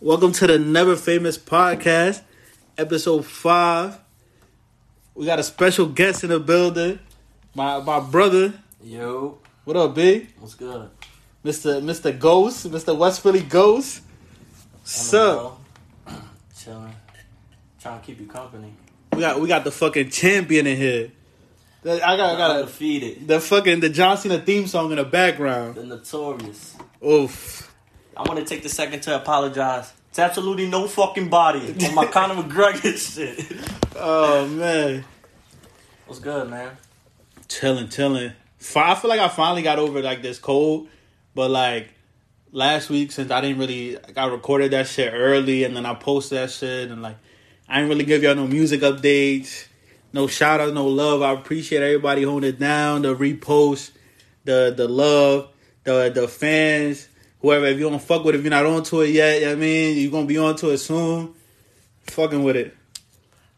Welcome to the Never Famous Podcast, episode five. We got a special guest in the building. My my brother. Yo, What up, B? what's good? Mr. Mr. Ghost, Mr. West Philly Ghost. What's up? Chilling. Trying to keep you company. We got we got the fucking champion in here. I got I got a, Undefeated. the fucking the John Cena theme song in the background. The notorious. Oof. I want to take the second to apologize. It's absolutely no fucking body on my Conor McGregor shit. Oh man. What's good, man? chilling, chilling. I feel like I finally got over like this cold, but like last week since I didn't really, like, I recorded that shit early and then I posted that shit and like I didn't really give y'all no music updates, no shout out, no love. I appreciate everybody holding it down, the repost, the the love, the the fans, whoever. If you don't fuck with, it, if you're not onto it yet, you know what I mean you're gonna be onto it soon. Fucking with it.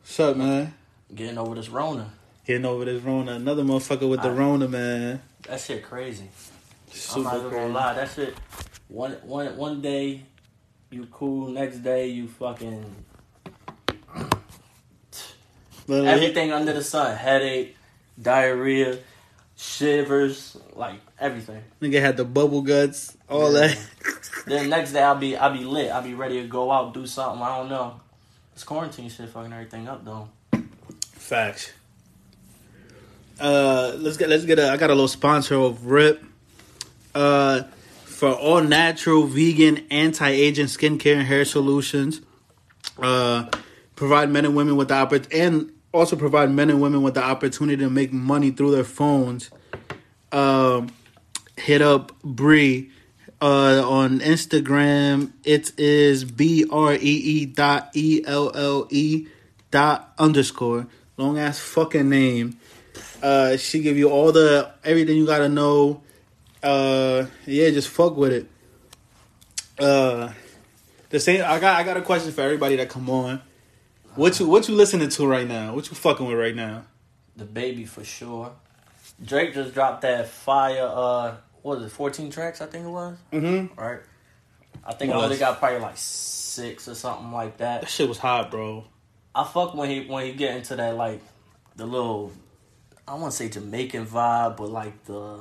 What's up, man? Getting over this Rona. Getting over this Rona. Another motherfucker with the Aight. Rona, man. That shit crazy. Super I'm not even gonna lie. That shit. One one one day, you cool. Next day, you fucking But everything under the sun. Headache, diarrhea, shivers, like everything. Nigga had the bubble guts, all Yeah. that. Then next day I'll be I'll be lit. I'll be ready to go out, do something. I don't know. This quarantine shit fucking everything up though. Facts. Uh, let's get let's get a. I got a little sponsor of Rip. Uh, for all natural, vegan, anti-aging skincare and hair solutions. Uh, provide men and women with the oppor- and also provide men and women with the opportunity to make money through their phones. Um, hit up Bree uh, on Instagram. It is B R E E dot E L L E dot underscore. Long ass fucking name. Uh, she give you all the everything you gotta know. Uh, yeah, just fuck with it. Uh, the same. I got. I got a question for everybody that come on. What you What you listening to right now? What you fucking with right now? DaBaby for sure. Drake just dropped that fire. Uh, what was it? Fourteen tracks, I think it was. Mm-hmm. Right. I think I only got probably like six or something like That that. shit was hot, bro. I fuck when he when he get into that like the little. I want to say Jamaican vibe, but like the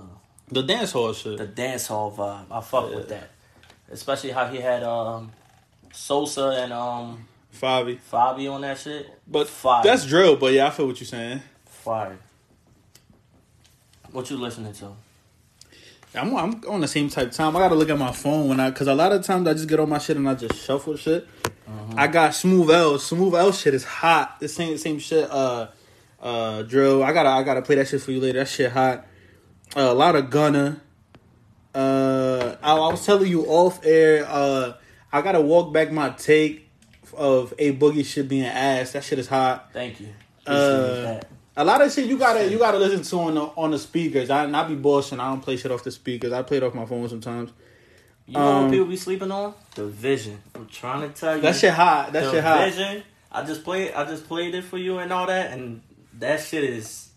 The dance hall shit. the dance hall vibe. I fuck with Yeah. that, especially how he had um Sosa and um Favi. Fabi on that shit. But Fire. that's drill. But yeah, I feel what you're saying. Fire. What you listening to? I'm I'm on the same type of time. I gotta look at my phone when I, cause a lot of times I just get on my shit and I just shuffle shit. I got Smoove L. Smoove L shit is hot. The same same shit. Uh, uh, drill. I gotta I gotta play that shit for you later. That shit hot. Uh, a lot of Gunna. Uh, I, I was telling you off air. Uh, I gotta walk back my take of a boogie shit being ass. That shit is hot. Thank you. Uh. A lot of shit you gotta you gotta listen to on the on the speakers. I not be bullshitting. I don't play shit off the speakers. I play it off my phone sometimes. You know um, what people be sleeping on? The Vision. I'm trying to tell you. That shit hot. That shit hot. Vision. I just played. I just played it for you and all that, and that shit is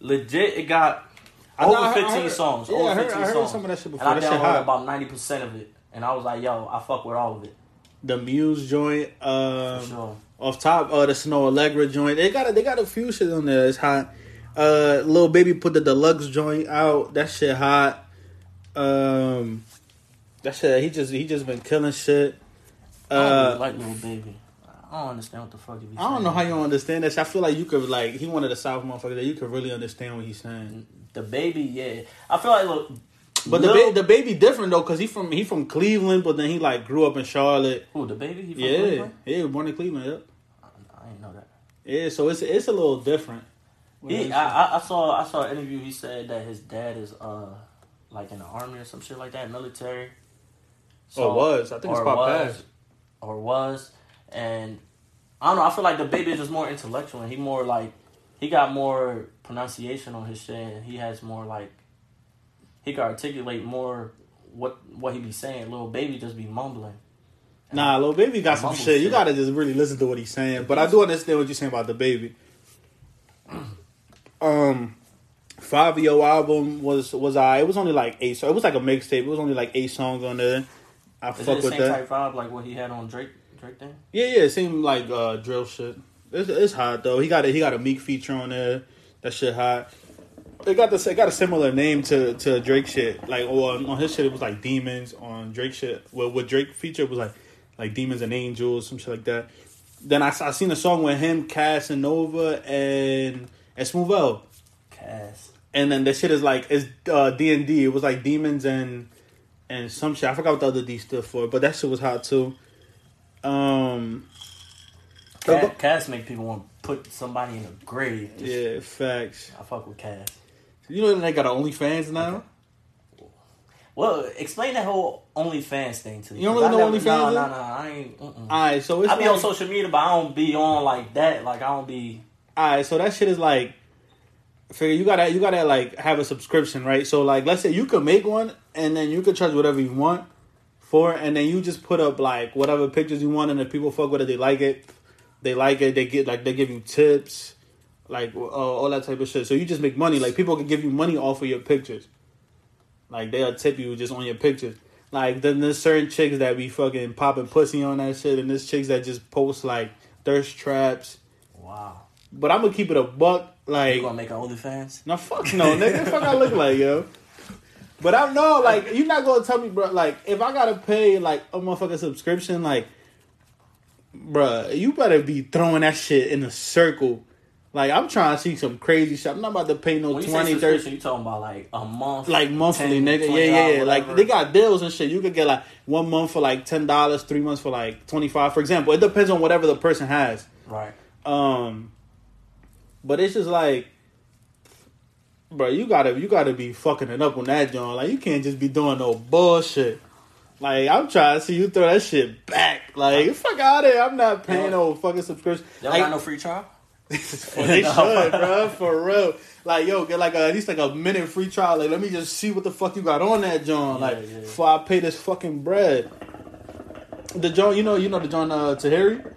legit. It got I over heard- 15 I heard- songs. yeah, over I heard- 15 I heard songs. some of that shit before. And I That downloaded about 90 percent of it, and I was like, "Yo, I fuck with all of it The Muse joint. Um, sure." Off top, uh, the Snoh Aalegra joint. They got a, they got a few shit on there. It's hot. Uh, Lil Baby put the deluxe joint out. That shit hot. Um, that shit. He just he just been killing shit. I don't really Uh, like Lil Baby. I don't understand what the fuck he be I don't know how you understand this. I feel like you could like he wanted the South motherfuckers that you could really understand what he's saying. DaBaby, yeah. I feel like look, But the Lil- ba- DaBaby different though, cause he from he from Cleveland, but then he like grew up in Charlotte. who DaBaby? He from Yeah, Cleveland? yeah, he was born in Cleveland. Yep. I didn't know that. Yeah, so it's it's a little different. He, I, I- I saw I saw an interview. He said that his dad is uh like in the army or some shit like that, military. oh, it was. I think it's or Pop was, Pass. or was, and I don't know. I feel like DaBaby is just more intellectual, and he more like he got more pronunciation on his shit. And he has more like he could articulate more what what he be saying. Lil Baby just be mumbling. Nah, Lil Baby got some shit. You gotta just really listen to what he's saying. But I do understand what you're saying about DaBaby. Um, Fabio album was was I. It was only like eight. So it was like a mixtape. It was only like eight songs on there. I Is it fuck the with same that. type vibe like what he had on Drake Drake thing? Yeah, yeah, it seemed like uh, drill shit. It's, it's hot though. He got a he got a Meek feature on there. That shit hot. It got the it got a similar name to to Drake shit. Like on, on his shit, it was like demons. On Drake shit, well, with Drake featured was like like demons and angels, some shit like that. Then I, I seen a song with him, Cass and Nova, and and Smoove L. Cass. And then the shit is like it's uh D and D. It was like demons and and some shit. I forgot what the other D stood for, but that shit was hot too. Um. Cass, Cass make people want to put somebody in a grave. Just- Yeah, facts. I fuck with Cass. You know they got OnlyFans now. Well, explain that whole OnlyFans thing to me. You don't really I know never- OnlyFans No, no, no. I ain't. Mm-mm. All right, so it's I be like, on social media, but I don't be on like that. Like I don't be. all right, so that shit is like, figure you gotta you gotta like have a subscription, right? So like, let's say you could make one, and then you could charge whatever you want for, it, and then you just put up like whatever pictures you want, and if people fuck with it, they like it, they like it, they get like they give you tips, like uh, all that type of shit. So you just make money. Like people can give you money off of your pictures. Like they'll tip you just on your pictures. Like then there's certain chicks that be fucking popping pussy on that shit, and there's chicks that just post like thirst traps. Wow. But I'm gonna keep it a buck. Like You gonna make an OnlyFans? no fuck no nigga, fuck I look like yo. But I know like you're not gonna tell me, bro. Like if I gotta pay like a motherfucking subscription, like, bruh, you better be throwing that shit in a circle. Like I'm trying to see some crazy shit. I'm not about to pay no When you 20, say 30 subscription, you talking about like a month, like monthly, 10, nigga. Yeah, yeah, yeah. Like they got deals and shit. You could get like one month for like ten dollars, three months for like twenty five. For example, it depends on whatever the person has. right. Um, but it's just like, bro, you gotta you gotta be fucking it up on that joint. Like you can't just be doing no bullshit. Like I'm trying to see you throw that shit back. Like fuck out of here. I'm not paying no fucking subscription. Y'all Like, got no free trial? They should, bro, for real. Like, yo, get like a, at least like a minute free trial. Like, let me just see what the fuck you got on that John. Yeah, like, yeah. before I pay this fucking bread. The John, you know, you know the John uh, Tahiry.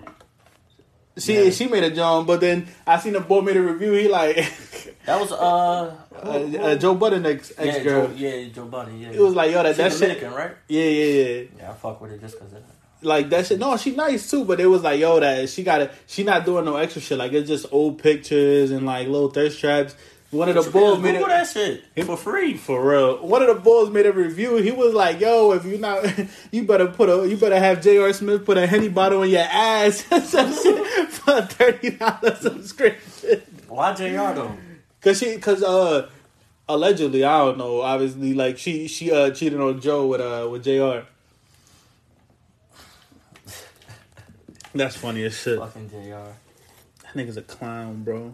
She Yeah. she made a John, but then I seen the boy made a review. He like That was uh, uh, uh, Joe Budden ex yeah, ex girl. Joe, yeah, Joe Budden. Yeah, It was like yo that She that shit. Right? Yeah, yeah, yeah. Yeah, I fuck with it just because of that. Like that shit. No, she nice too, but it was like yo that she got it. She not doing no extra shit. Like it's just old pictures and like little thirst traps. One of the bulls made it. that shit for free. For real, one of the bulls made a review. He was like, "Yo, if you not, you better put a, you better have J.R. Smith put a henny bottle in your ass some shit for a thirty dollars subscription." Why Jr. though? Cause she, cause uh, allegedly, I don't know. Obviously, like she, she uh cheated on Joe with uh with J.R. That's funny as shit. Fucking Jr. That nigga's a clown, bro.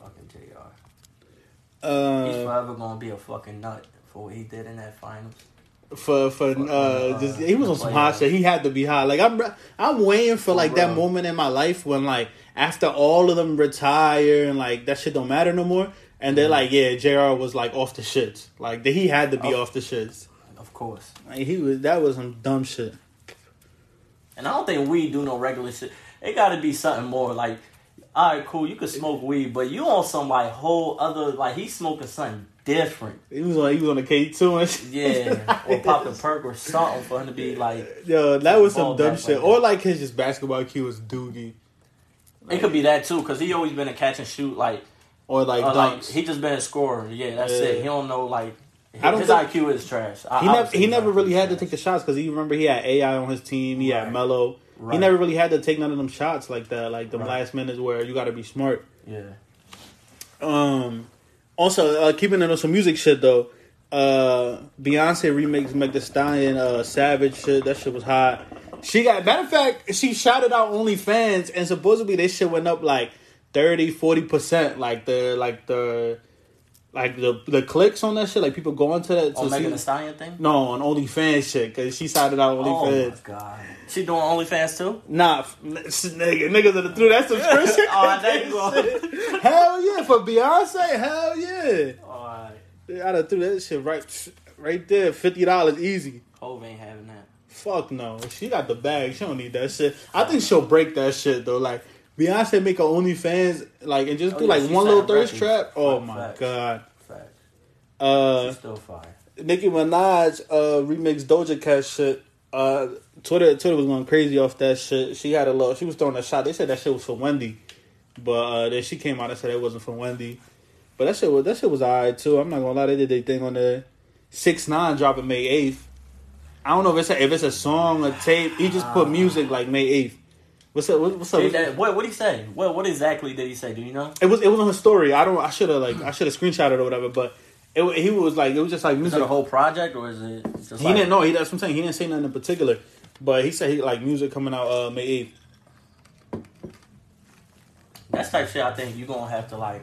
Fucking Jr. He's Uh, forever gonna be a fucking nut for what he did in that finals. for for uh, just he was on some hot shit. He had to be hot. Like I'm I'm waiting for like that moment in my life when like after all of them retire and like that shit don't matter no more. And they're like, yeah, Jr. was like off the shits. Like he had to be Oh. off the shits. Of course. Like, he was that was some dumb shit. And I don't think weed do no regular shit. It got to be something more like, all right, cool, you can smoke weed, but you on some like whole other like he's smoking something different. He was on he was on the K two and shit. Yeah, or popping perk or something for him to be like. Yo, that was some dumb shit. like or like his just basketball cue was doogie. It could be that too, cause he always been a catch and shoot like, Or like like he just been a scorer. Yeah, that's Yeah. it. He don't know like. I don't his think- IQ is trash. I, he never he never really had to take the shots because you remember he had AI on his team. He had Right. He never really had to take none of them shots like that, like the Right. last minutes where you got to be smart. Yeah. Um, also uh, keeping it on some music shit though. Uh, Beyonce remakes Meg The Stallion, uh, Savage shit. That shit was hot. She got matter of fact, she shouted out OnlyFans, and supposedly this shit went up like 30 40 percent. Like the like the like the the clicks on that shit. Like people going to that to oh, On see. Megan Thee Stallion thing. no, on OnlyFans shit because she shouted out OnlyFans. Oh my god. She doing OnlyFans too? Nah, nigga, niggas that threw that subscription. Oh. Hell yeah, for Beyonce, hell yeah. Alright. I done threw that shit right, right there, fifty dollars easy. Hove ain't having that. Fuck no, she got the bag. She don't need that shit. I think she'll break that shit though. Like Beyonce make her OnlyFans, like and just Oh, do yeah, like one little thirst trap. Oh my god. Fact. Uh, She's still fire. Nicki Minaj uh remix Doja Cat shit. uh, Twitter Twitter was going crazy off that shit. She had a little. She was throwing a shot. They said that shit was for Wendy, but uh, then she came out and said it wasn't for Wendy. But that shit was that shit was alright too. I'm not gonna lie, they did their thing on the six nine dropping May eighth. I don't know if it's a, if it's a song or tape. He just put music like May eighth. What's up? What's up? That- what what did he say? What what exactly did he say? Do you know? It was it was on his story. I don't. I should have like I should have screenshotted or whatever. But it he was like it was just like Is music. it a whole project or is it just he like, didn't know. He that's what I'm saying. He didn't say nothing in particular. But he said he like music coming out uh May eighth. That's type shit. I think you gonna have to like.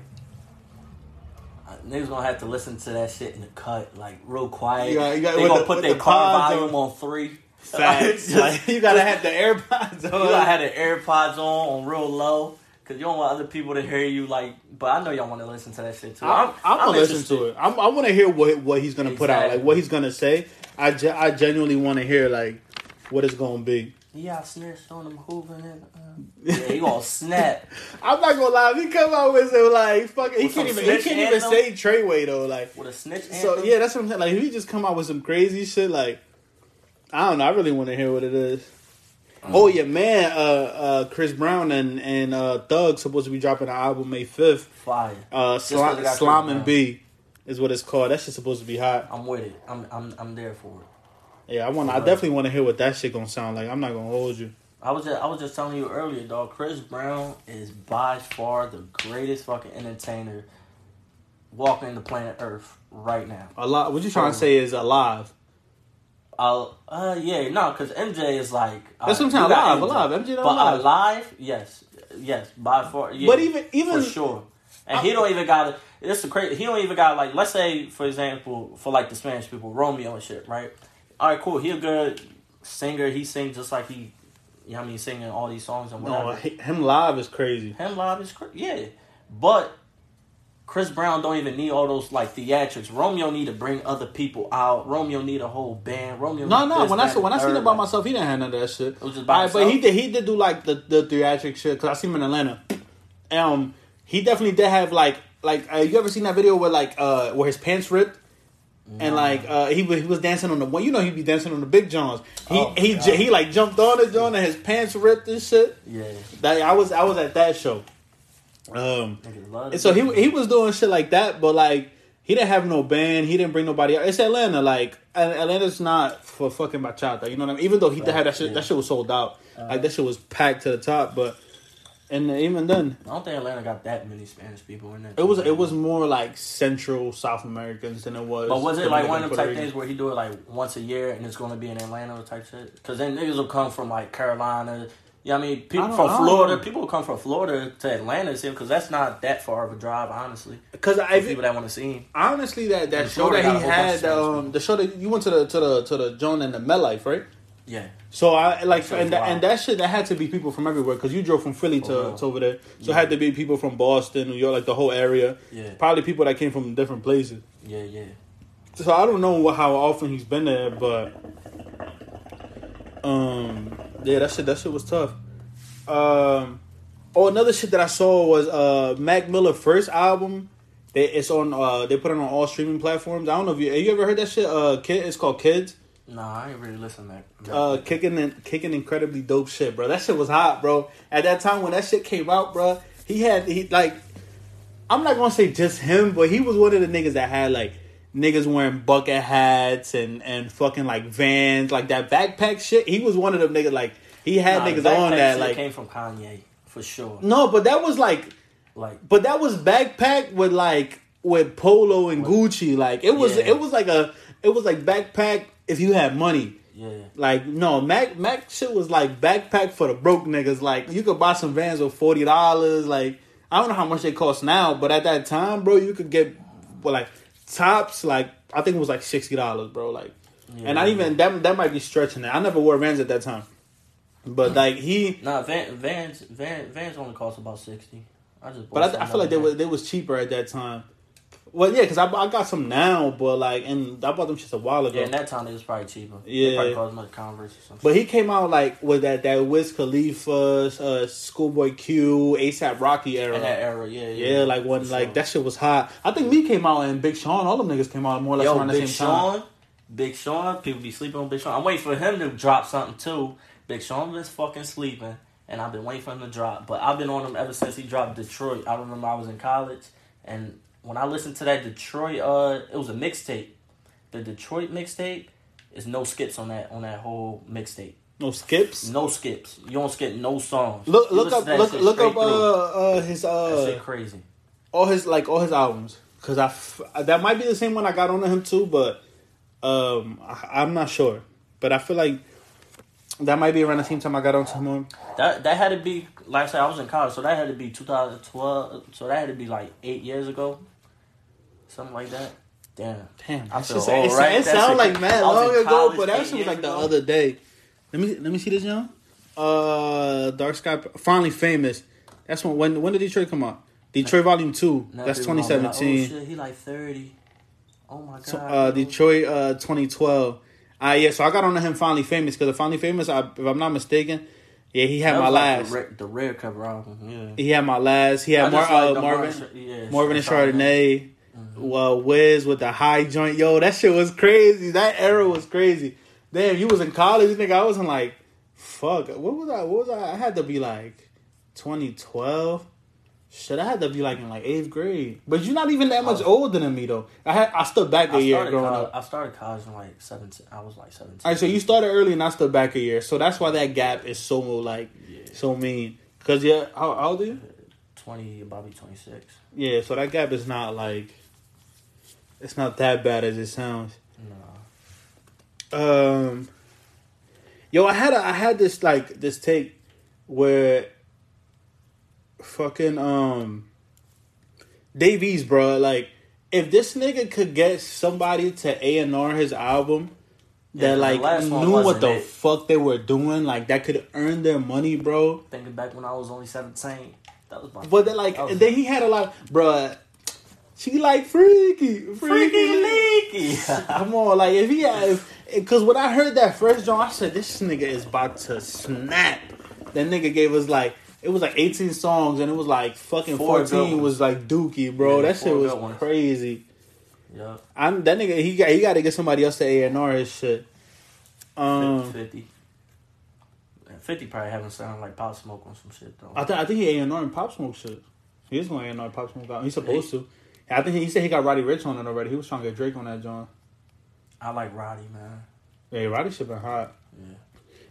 uh, Niggas gonna have to listen to that shit in the cut, like real quiet. Got- you got- they gonna the- put their the car volume on. on three. Facts. Just- like, you gotta have the AirPods on. You gotta have the AirPods on on real low because you don't want other people to hear you. Like, but I know y'all want to listen to that shit too. I'm, I'm, gonna listen to it. I'm, I want to hear what what he's gonna put out, like what he's gonna say. I, ge- I genuinely want to hear like what it's gonna be. Yeah, I snitched on him hooving it. Uh, yeah, he gonna snap. I'm not gonna lie. If he come out with some like fucking, he can't even he can't even say Treyway though. Like with a snitch. so, yeah, that's what I'm saying. Like if he just come out with some crazy shit, like I don't know. I really want to hear what it is. Mm. Oh yeah, man. Uh, uh, Chris Brown and and uh, Thug supposed to be dropping an album May fifth. fire. Uh, Just 'cause Slime, Slime and B is what it's called. That shit's supposed to be hot. I'm with it. I'm I'm I'm there for it. Yeah, I want. I definitely want to hear what that shit gonna sound like. I'm not gonna hold you. I was just I was just telling you earlier, dog. Chris Brown is by far the greatest fucking entertainer walking the planet Earth right now. A lot. What you trying to say is alive. Uh, uh yeah, no, because MJ is like uh, That's what I'm saying, you got alive, alive. MJ not but alive. alive, yes, yes, by far. Yeah, But even even for sure. And he don't even got it. It's a crazy. He don't even got like. Let's say, for example, for like the Spanish people, Romeo and shit, right? All right, cool. He a good singer. He sings just like he, you know, what I mean, singing all these songs and whatever. no, him live is crazy. Him live is cra- yeah, but Chris Brown don't even need all those like theatrics. Romeo need to bring other people out. Romeo need a whole band. Romeo. No, no. this, When I saw when I seen it by myself, he didn't have none of that shit. It was just by Alright, but he did he did do like the the theatric shit because I seen him in Atlanta. Um, he definitely did have like like uh, you ever seen that video where like uh where his pants ripped. And like uh, he was he was dancing on the one, you know he'd be dancing on the big Johns. He Oh, he j- he like jumped on the John and his pants ripped and shit. Yeah, That I was I was at that show. Um, and so he he was doing shit like that, but like he didn't have no band. He didn't bring nobody. out. It's Atlanta. Like Atlanta's not for fucking bachata. You know what I mean? Even though he did have that shit, Yeah. that shit was sold out. like that shit was packed to the top. But and even then, I don't think Atlanta got that many Spanish people in there. it was it was more like Central South Americans than it was. But was it like one of them type Rican. things where he do it like once a year and it's going to be in Atlanta type shit? Because then niggas will come from like Carolina. Yeah, I mean, people I from Florida. People come from Florida to Atlanta to see him because that's not that far of a drive, honestly. Because people that want to see him. honestly that that show that he a whole bunch had, um, the show that you went to the to the to the Joan and the MetLife, right? Yeah, So I like and that, and that shit that had to be people from everywhere because you drove from Philly to, real. to over there, so it had to be people from Boston, New York, like the whole area. yeah, Probably people that came from different places. yeah, yeah. So I don't know how often he's been there, but um, yeah, that shit that shit was tough. Um, oh, another shit that I saw was uh Mac Miller first album. They, it's on uh they put it on all streaming platforms. I don't know if you have you ever heard that shit. Uh, kid, it's called Kids. Nah, I ain't really listen to that. uh, kicking and kicking incredibly dope shit, bro. That shit was hot, bro. At that time when that shit came out, bro, he had he like I'm not gonna say just him, but he was one of the niggas that had like niggas wearing bucket hats and and fucking like vans, like that backpack shit. He was one of them niggas like he had Nah, niggas on that like came from Kanye for sure. no, but that was like Like but that was backpack with like with polo and Gucci. Like it was Yeah. it was like a it was like backpack if you had money. yeah, Like no, Mac Mac shit was like backpack for the broke niggas. Like you could buy some vans for forty dollars. Like I don't know how much they cost now, but at that time, bro, you could get well, like tops. Like I think it was like sixty dollars, bro. Like, yeah. and I even that. That might be stretching it. I never wore vans at that time, but like he. Nah, Van, Vans Van, Vans only cost about sixty. I just. But I, I feel like they was they was cheaper at that time. Well, yeah, because I, I got some now, but like, and I bought them just a while ago. Yeah, in that time they was probably cheaper. Yeah. they probably cost much Converse or something. But he came out like with that that Wiz Khalifa, uh, Schoolboy Q, ASAP Rocky era. in that era, yeah, yeah, yeah, like when like sure. that shit was hot. I think me came out and Big Sean, all them niggas came out more or less Yo, around the Big same time. Sean, Big Sean, people be sleeping on Big Sean. I'm waiting for him to drop something too. Big Sean been fucking sleeping, and I've been waiting for him to drop. But I've been on him ever since he dropped Detroit. I remember I was in college, and when I listened to that Detroit, uh, it was a mixtape. The Detroit mixtape is no skips on that on that whole mixtape. No skips. No skips. You don't skip no songs. Look, You look up, look, look up, uh, uh, his that uh, shit crazy. all his like all his albums. Cause I f- that might be the same one I got on him too, but um, I, I'm not sure. But I feel like that might be around the same time I got onto him. That that had to be like I said, I was in college, so that had to be 2012. So that had to be like eight years ago, something like that. Damn, Damn, I feel just, old, it, right? it That's sound a- like mad long ago, but that shit was like the ago. other day. Let me let me see this, young. Uh, Dark Sky finally famous. That's when when when did Detroit come out? Detroit Volume Two. Now That's people gonna be like, 2017. oh he like 30. Oh my god. So, uh, Detroit, uh, 2012. Ah, yeah. So I got on to him finally famous because the finally famous, I, if I'm not mistaken, yeah, he had my like last. the, rare, the rare cover album. Yeah. he had my last. He had Mar- like uh, Marvin, Mar- yeah, Marvin and Chardonnay. Chardonnay. Well, Wiz with the high joint. Yo, that shit was crazy. That era was crazy. Damn, you was in college, nigga. I was in like, fuck. What was I? What was I? I had to be like, 2012. Shit, I had to be like in like eighth grade. But you're not even that much Oh. older than me though. I had I stood back a year growing college, up. I started college in like 17. I was like 17. All right, so you started early and I stood back a year. So that's why that gap is so like Yeah. so mean. Cause yeah, how, how old are you? 20, about to be 26. Yeah, so that gap is not like it's not that bad as it sounds. No. Um, yo, I had a, I had this like this take where fucking um Davies, bro. Like, if this nigga could get somebody to A and R his album that the like knew what the it. fuck they were doing, like that could earn their money, bro. Thinking back when I was only 17. That was my But then, like, then he had a lot, bruh. She like freaky, freaky, Freaky leaky. Come on, like if he had, because when I heard that first John, I said this nigga is about to snap. That nigga gave us like it was like 18 songs and it was like fucking Four 14 was like Dookie, bro. Yeah, that shit was crazy. yeah. I'm that nigga. He got he got to get somebody else to A and R his shit. Um, 50. 50 probably haven't sounded like Pop Smoke on some shit, though. I think I think he A and R and Pop Smoke shit. He is going A and R Pop Smoke out. He's supposed to. I think he, he said he got Roddy Ricch on it already. He was trying to get Drake on that joint. I like Roddy, man. Yeah, Roddy shit been hot. Yeah.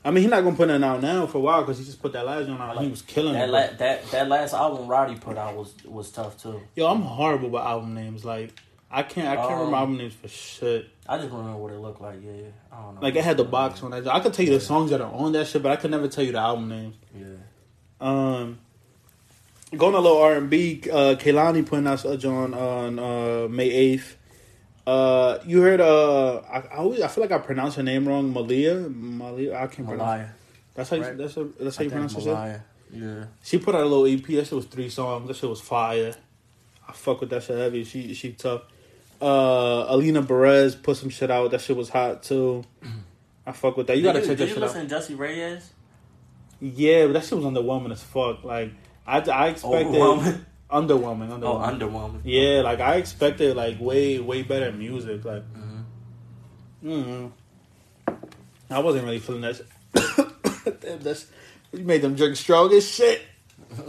I mean, he's not gonna put it out now for a while because he just put that last one out. and he was killing That, it. la- that that last album Roddy put out was was tough too. Yo, I'm horrible with album names. Like, I can't, I can't Um, remember album names for shit. I just remember what it looked like. Yeah, I don't know. Like, it had the box on that. I could tell you the songs that are on that shit, but I could never tell you the album names. Yeah. Um, going a little R and B. Uh, Kehlani putting out a John on uh, May eighth. Uh, you heard? Uh, I, I always I feel like I pronounce her name wrong. Malia, Malia. I can't pronounce. Malaya. That's how you, Right. that's how, that's how I you think pronounce it. Malaya. Yeah. She put out a little EP. That shit was three songs. That shit was fire. I fuck with that shit heavy. She she tough. Uh, Alina Baraz put some shit out. That shit was hot too. I fuck with that. You gotta did check did that you shit listen out. to Jessie Reyez? Yeah, but that shit was underwhelming as fuck. Like I I expected underwhelming. Underwhelming. Oh, underwhelming. Yeah, like I expected like way way better music. Like, Mhm. mm I wasn't really feeling that. Shit. Damn, that's you made them drink strong as shit.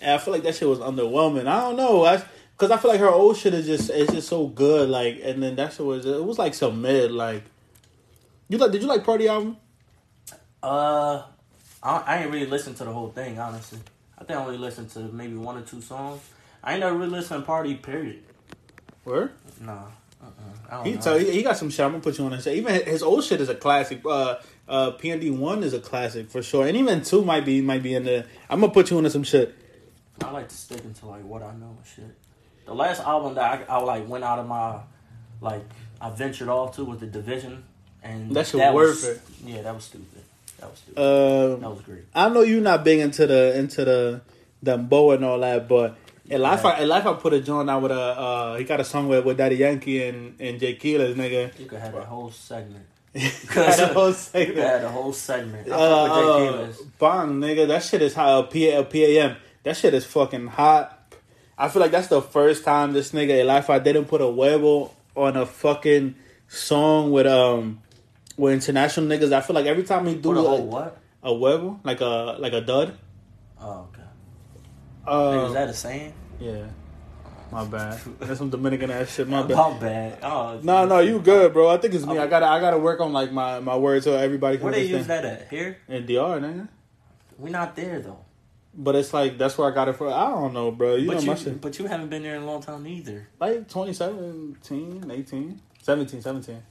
and I feel like that shit was underwhelming. I don't know, I because I feel like her old shit is just it's just so good. Like, and then that shit was it was like some mid. Like, you like did you like Party album? Uh, I, I ain't really listened to the whole thing, honestly. I think I only listened to maybe one or two songs. I ain't never really listened to Party, period. Where? Nah. Uh-uh. I don't He know. tell he, he got some shit. I'm gonna put you on that shit. Even his old shit is a classic. Uh, uh, PND one is a classic for sure, and even two might be might be in there. I'm gonna put you into some shit. I like to stick into like what I know and shit. The last album that I, I like went out of my like I ventured off to was the Division, and That shit was, worth it. Yeah, that was stupid. That was stupid. Um, that was great. I know you're not big into the into the the bow and all that, but in life, I, in life, I put a joint out with a. Uh, he got a song with, with Daddy Yankee and and Jay Keeler's nigga. You could have a whole segment. Got a whole You could segment. have the whole segment. I Uh, fuck with Jay uh, nigga, that shit is hot. Uh, P- uh, PAM, that shit is fucking hot. I feel like that's the first time this nigga in life I didn't put a huevo on a fucking song with um with international niggas. I feel like every time he do For the like, what? a huevo, like a like a dud. Oh, okay. Uh, Is that a saying? yeah. My bad. That's some Dominican ass shit. My bad. My bad. Oh, No, no, you good, bro. I think it's me. I gotta, I gotta work on like my, my words so everybody can Where they use that at? Here? In DR, nigga. We not there though. But it's like that's where I got it from. I don't know, bro. You but know you, my shit. but you haven't been there in a long time either. Like 2017, 18, 17, 17.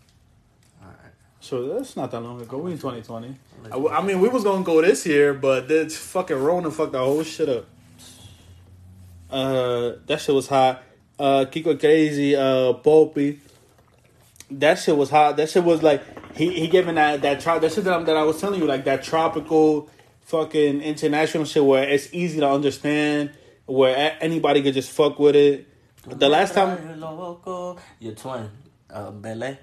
So that's not that long ago. We in 2020. I, I mean, we was gonna go this year, but this fucking Rona fucked the whole shit up. Uh, that shit was hot. Uh, Kiko Crazy, uh, Popey. That shit was hot. That shit was like he he giving that that trop that shit that, i that I was telling you like that tropical fucking international shit where it's easy to understand where a- anybody could just fuck with it. The last time your twin, uh, Bele,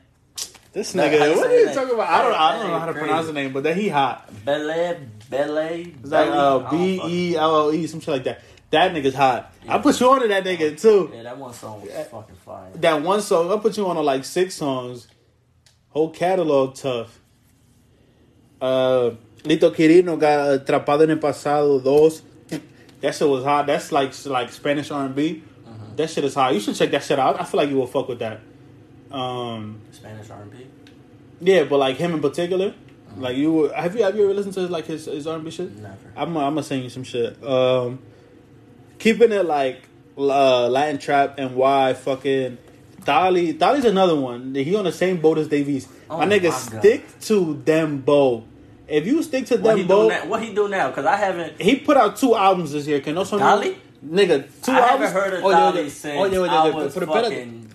this Nah, nigga, what are you talking about? I don't I don't know how to pronounce the name, but that he hot. Bele, Bele. It's like uh, B E L L E, some shit like that. That nigga's hot. I put you on to that nigga too. Yeah, that one song was fucking fire. That one song, I put you on to like six songs. Whole catalog tough. Uh, Lito Kirino got Atrapado en el Pasado dos. That shit was hot. That's like like Spanish R and B. That shit is hot. You should check that shit out. I feel like you will fuck with that. Um, Spanish R&B. yeah, but like him in particular, like you have you have you ever listened to his, like his his R and B shit? Never. I'm I'm gonna sing you some shit. Um, keeping it like uh, Latin trap and why fucking Dolly. Dolly's another one. He on the same boat as Davies. Oh my nigga, my stick to them both. If you stick to What them now? What he do now? Because I haven't. he put out two albums this year. Can no son Dolly? Nigga, two I albums. haven't heard of Oye, oye, Dolly oye, since oye, oye, I oye, was pero espérate. fucking.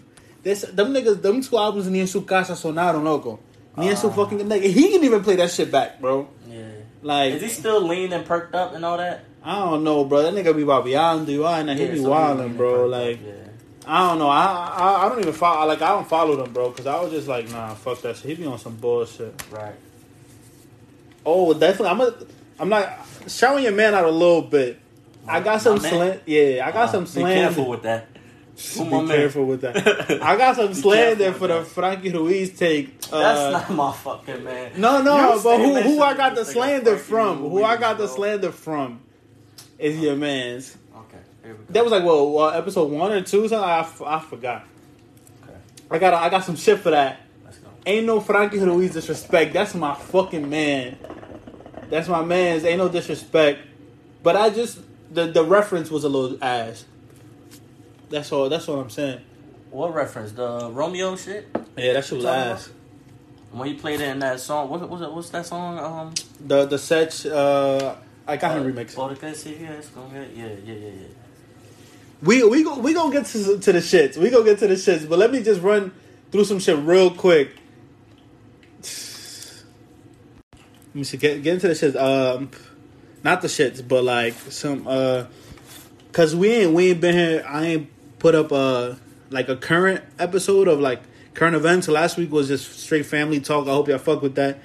This, them niggas, them two albums ni en su casa sonaron, loco. Ni en su Ah. fucking nigga. He can even play that shit back, bro. Yeah. Like, Is he still lean and perked up and all that? I don't know, bro. That nigga be babiando you, and he Yeah, be so wilding, bro. up, Like, yeah. I don't know. I, I I don't even follow. Like, I don't follow them, bro, because I was just like, nah, fuck that shit. He be on some bullshit. Right. Oh, definitely. I'm a. I'm not showing your man out a little bit. I got some slant. Yeah, I got Uh, some slant. Be careful with that. Who Be man? careful with that. I got some slander for the Frankie Ruiz take. That's Uh, not my fucking man. no, no, You but who who I got the slander from? Who I Ruiz, got the slander from? Is your man's. Okay. We. That was like well, what episode one or two? Something I, f- I forgot. Okay. I got I got some shit for that. Let's go. Ain't no Frankie Ruiz disrespect. That's my fucking man. That's my man's. Ain't no disrespect. But I just the the reference was a little ass. That's all. That's all I'm saying. What reference? The Romeo shit? Yeah, that shit was ass. When he played it in that song, what was it? What's that song? Um, The the set. Uh, I got him remix. Porque si es con él. Yeah, yeah, yeah, yeah. We we go we gonna get to to the shits. We gonna get to the shits. But let me just run through some shit real quick. Let me see. Get get into the shits. Um, not the shits, but like some. Uh, cause we ain't we ain't been here. I ain't put up a like a current episode of like current events. Last week was just straight family talk. I hope y'all fuck with that.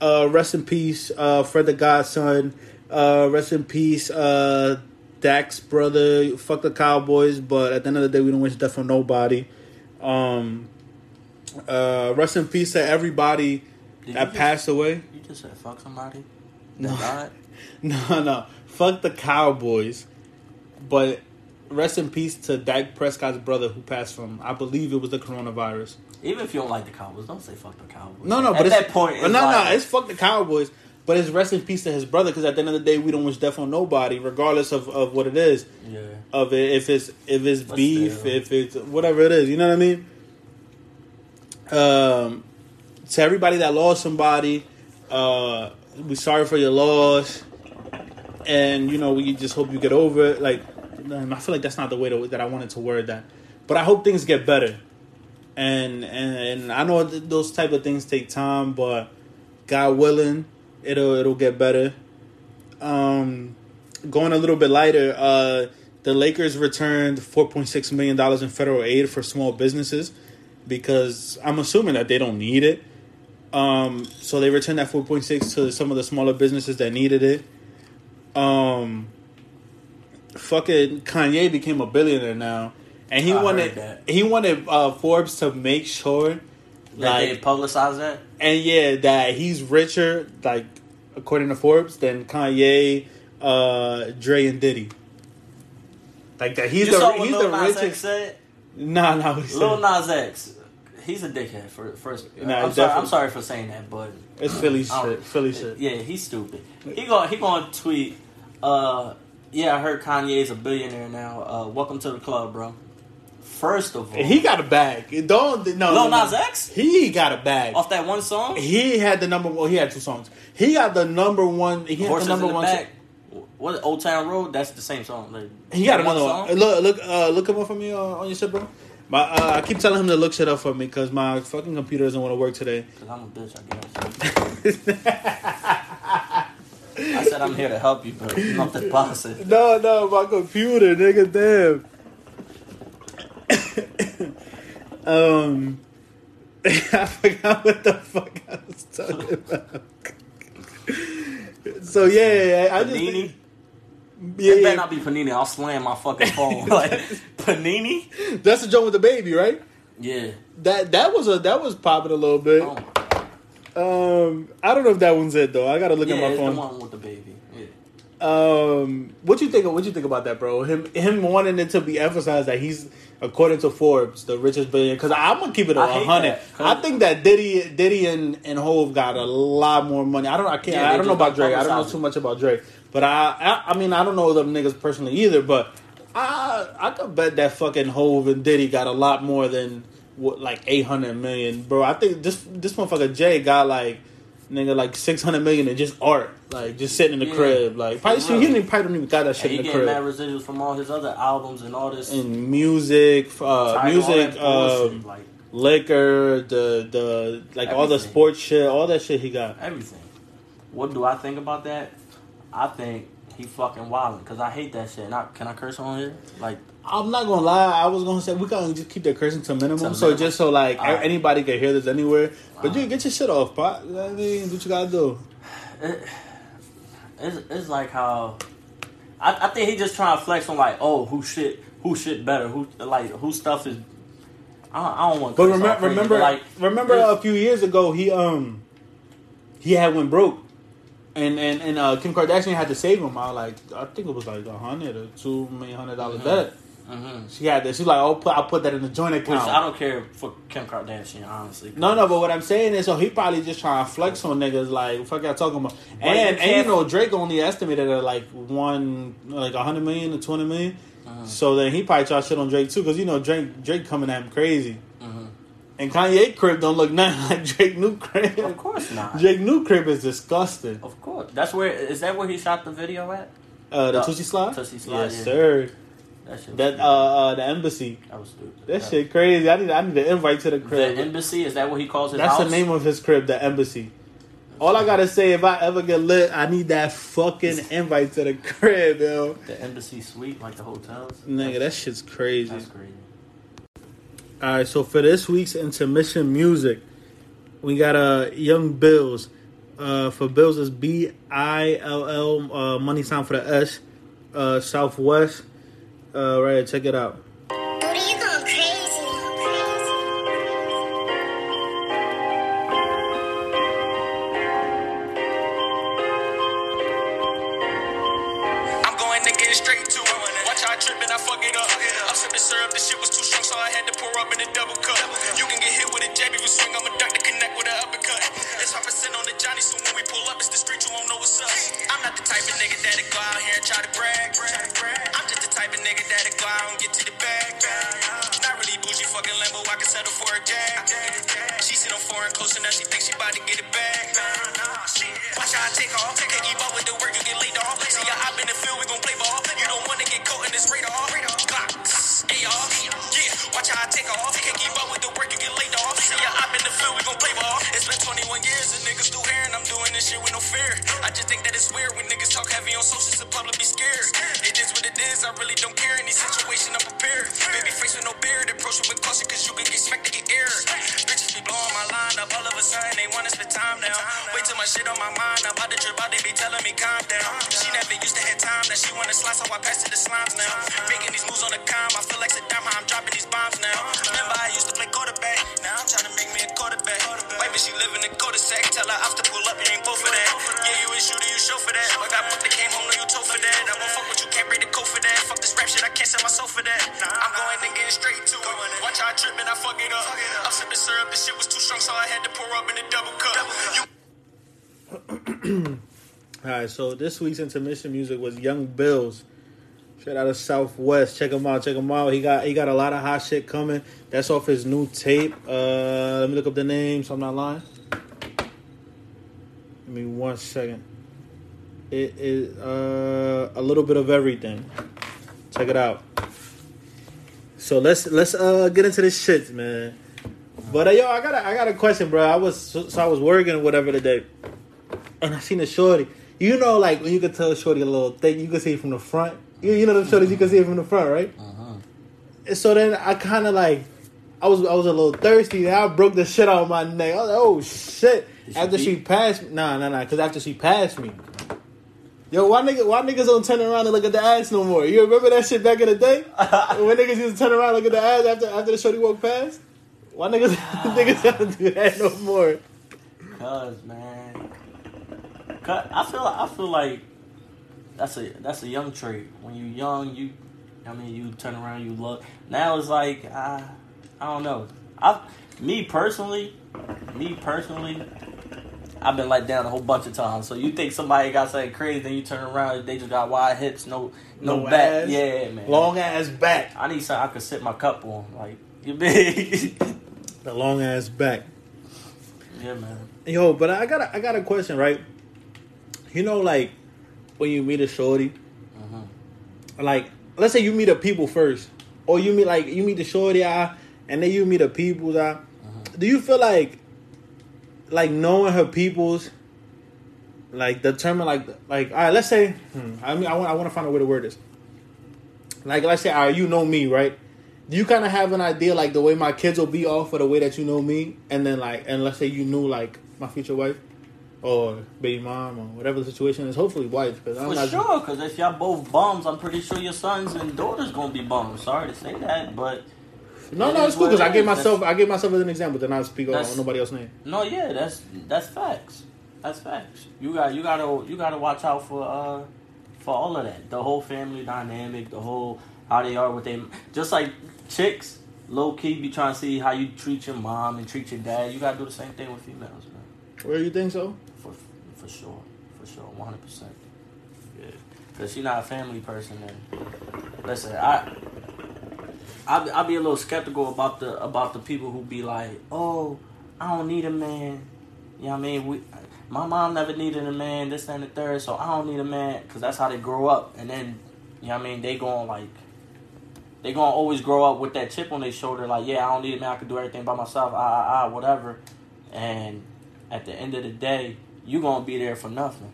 Uh, rest in peace, uh, Fred the Godson. Uh, rest in peace, uh, Dak's brother. Fuck the Cowboys, but at the end of the day, we don't wish death on nobody. Um, uh, rest in peace to everybody Did that just- passed away. You just said fuck somebody. No. No, no. Fuck the Cowboys. But rest in peace to Dak Prescott's brother who passed from, I believe it was the coronavirus. Even if you don't like the Cowboys, don't say fuck the Cowboys. No, no, At but it's, that point, no, like, no, it's fuck the Cowboys. But it's rest in peace to his brother because at the end of the day, we don't wish death on nobody, regardless of, of what it is. yeah. Of it, if it's if it's beef, if it's whatever it is, you know what I mean. Um, to everybody that lost somebody, uh, we sorry for your loss, and you know we just hope you get over it. Like, um, I feel like that's not the way to, that I wanted to word that, but I hope things get better. And and, and I know th- those type of things take time, but God willing, it'll it'll get better. Um, going a little bit lighter, uh, the Lakers returned four point six million dollars in federal aid for small businesses because I'm assuming that they don't need it. Um, so they returned that four point six to some of the smaller businesses that needed it. Um, fucking Kanye became a billionaire now, and he I wanted he wanted uh, Forbes to make sure, That they like, publicize that. and yeah, that he's richer, like according to Forbes, than Kanye, uh, Dre, and Diddy. Like that, he's you the he's Lil the Nas X richest. said. Nah, nah, what he said. Lil Nas X, he's a dickhead. For first, Nah, I'm sorry. I'm sorry for saying that, but It's Philly shit. Philly shit. Yeah, he's stupid. He going he to tweet. Uh, yeah, I heard Kanye's a billionaire now. Uh, welcome to the club, bro. First of all, He got a bag. Don't no. Lil no, Nas no. X He got a bag. off that one song. He had the number one. He had two songs. He got the number one. He had Horses the number the one. back. What Old Town Road? That's the same song. Like, He got one another song? one. Look, look, uh, look him up for me uh, on your shit, bro. My, uh, I keep telling him to look shit up for me because my fucking computer doesn't want to work today. Cause I'm a bitch, I guess. I said I'm here to help you, but nothing positive. no, no, my computer, nigga, damn. um, I forgot what the fuck I was talking about. so yeah, yeah, I just Panini. yeah, It better not be Panini. I'll slam my fucking phone. like Panini. that's the joint with DaBaby, right? Yeah. That that was a that was popping a little bit. Oh, Um, I don't know if that one's it though. I gotta look yeah, at my phone. the one with the baby. Yeah. Um, what you think? What you think about that, bro? Him, him wanting it to be emphasized that he's, according to Forbes, the richest billionaire. Because I'm gonna keep it a hundred. I think that Diddy, Diddy, and and Hove got a lot more money. I don't. I can't. Yeah, I don't know about Drake. I don't know too much about Drake. But I, I, I mean, I don't know them niggas personally either. But I, I could bet that fucking Hove and Diddy got a lot more than what, like eight hundred million, bro. I think this this motherfucker Jay got like. Nigga, like six hundred million in just art, like just sitting in the Yeah. crib, like probably, real. he didn't probably don't even got that shit And in the getting crib. mad residuals from all his other albums and all this. And music, uh, music, um, like liquor, the the like all the sports shit, all that shit he got. everything. What do I think about that? I think he fucking wilding because I hate that shit. I, can I curse on here? Like, I'm not gonna lie, I was gonna say we gotta just keep that cursing to minimum, To so minimum. just so like anybody can hear this anywhere. But you get your shit off, pot. What I mean, what you gotta do? it, it's, it's like how I, I think he just trying to flex on like, oh, who shit, who shit better, who like who stuff is. I don't, I don't want. But remember, remember, like remember a few years ago, he um he had went broke, and and and uh, Kim Kardashian had to save him. I like I think it was like a hundred or two million hundred dollar Mhm. debt. Mhm. She had that. She's like, "Oh, put, I'll put that in the joint Which account." I don't care for Kim Kardashian, honestly. No, no, but what I'm saying is, so he probably just trying to flex on niggas. Like, fuck y'all talking about? But And and you know, Drake only estimated at like one, like a hundred million to twenty million. Uh-huh. So then he probably try shit on Drake too, because you know Drake Drake coming at him crazy. Mhm. And Kanye crib don't look nothing like Drake new crib. Of course not. Drake new crib is disgusting. Of course, that's where is that where he shot the video at? Uh, the The Toosie Slide. Toosie Slide, yes, yeah. sir. That shit. was That uh, uh, the embassy. that was stupid. That shit crazy. I need I need an invite to the crib. The embassy is that what he calls his That's house? the name of his crib, the embassy. All I gotta say, if I ever get lit, I need that fucking invite to the crib, yo. The embassy suite, like the hotels. Nigga, that shit's crazy. That's crazy. All right, so for this week's intermission music, we got uh Young Bills. Uh, for Bills is B I L L. Uh, money sign for the S. Uh, Southwest. Uh, right, check it out. Get smacked to get air. Bitches be blowing my line up all of a sudden. they wanna spend time now. Wait till my shit on my mind. I'm about to trip out, they be telling me calm down. She never used to have time, now she wanna slide, so I pass to the slimes now. Making these moves on the calm, I feel like Saddam, how I'm dropping these bombs now. Remember, I used to play quarterback, now I'm trying to make me a quarterback. White bitch, she live in the cul-de-sac, tell her ops to pull up, you ain't both for that. Yeah, you a shooter, you show for that. I got booked, they came home, no, you told for that. I won't fuck with you, can't break the code for that. Fuck this rap shit, I can't sell my soul for that. I'm going and getting straight to it. Watch how I trip and I fuck it up. I'm sipping syrup, this shit was too strong, so I had to pour up in a double cup. You All right, so this week's intermission music was Young Bills. Straight out of Southwest. Check him out. Check him out. He got he got a lot of hot shit coming. That's off his new tape. Uh, let me look up the name so I'm not lying. Give me one second. It is uh, a little bit of everything. Check it out. So let's let's uh get into this shit, man. But uh, yo, I got a, I got a question, bro. I was so, so I was working or whatever today, and I seen a shorty. You know, like when you can tell shorty a little thing, you can see from the front. You, you know the shorties, you can see it from the front, right? Uh-huh. And so then I kind of like, I was I was a little thirsty. And I broke the shit out of my neck. I was like, oh shit! She after she passed, me, nah, nah, nah. Because after she passed me, yo, why nigga, why niggas don't turn around and look at the ass no more? You remember that shit back in the day when niggas used to turn around and look at the ass after after the shorty walked past? Why niggas niggas don't do that no more? Cause man, Cause I feel I feel like that's a that's a young trait. When you're young, you I mean you turn around, you look. Now it's like I I don't know. I me personally, me personally, I've been let down a whole bunch of times. So you think somebody got something crazy, then you turn around, they just got wide hips, no no, No back. ass, Yeah, man. Long ass back. I need something I could sit my cup on. Like you big. The long ass back. yeah, man. Yo, but I got a, I got a question, right? You know, like when you meet a shorty, uh-huh. like let's say you meet a people first, or you meet like you meet the shorty eye, and then you meet a people's eye. Do you feel like like knowing her people's like determine like like all right? Let's say hmm, I mean I want I want to find out where the word is. Like let's say all right, you know me, right? Do you kind of have an idea like the way my kids will be off or the way that you know me, and then like and let's say you knew like my future wife or baby mom or whatever the situation is. Hopefully wife because I'm For not sure, because if y'all both bums, I'm pretty sure your sons and daughters gonna be bums. Sorry to say that, but No, no, it's cool because I gave is. myself I gave myself as an example. Then I speak on That's- nobody else's name. no, yeah, that's that's facts. That's facts. You got you gotta you gotta watch out for uh for all of that. The whole family dynamic, the whole how they are with them. Just like chicks, low key be trying to see how you treat your mom and treat your dad. You gotta do the same thing with females, man. Where you think so? For sure, for sure, one hundred percent. Yeah, because she's not a family person. Then listen, I. I I be a little skeptical about the about the people who be like, oh, I don't need a man. You know what I mean? We, my mom never needed a man. This and the third, so I don't need a man because that's how they grow up. And then, you know what I mean? They going like, they gonna always grow up with that chip on their shoulder. Like, yeah, I don't need a man. I can do everything by myself. Ah ah ah, whatever. And at the end of the day, you gonna be there for nothing.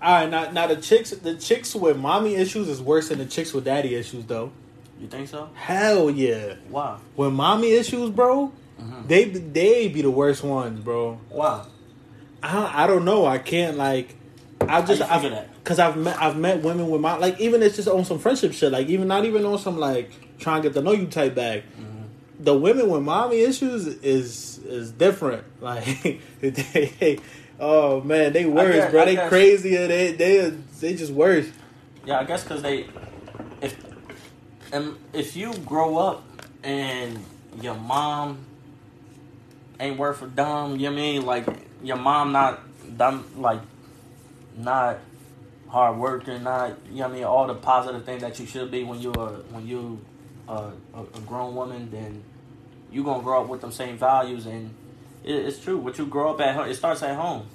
All right, now now the chicks the chicks with mommy issues is worse than the chicks with daddy issues though. You think so? Hell yeah. Wow. When mommy issues, bro, Mhm. they they be the worst ones, bro. Wow. I I don't know. I can't like. I just you I've, cause I've met I've met women with my like even it's just on some friendship shit like even not even on some like trying to get to know you type bag. Mm-hmm. The women with mommy issues is is different. Like they, oh man, they worse, guess- bro. I They guess- crazier. They they they just worse. Yeah, I guess because they, if, and if you grow up and your mom ain't worth a dumb, you know what I mean? Like your mom not dumb, like not hard working, not you know what I mean? All the positive things that you should be when you are when you are a, a grown woman, then you gonna grow up with them same values, and it, it's true. What you grow up at home, it starts at home.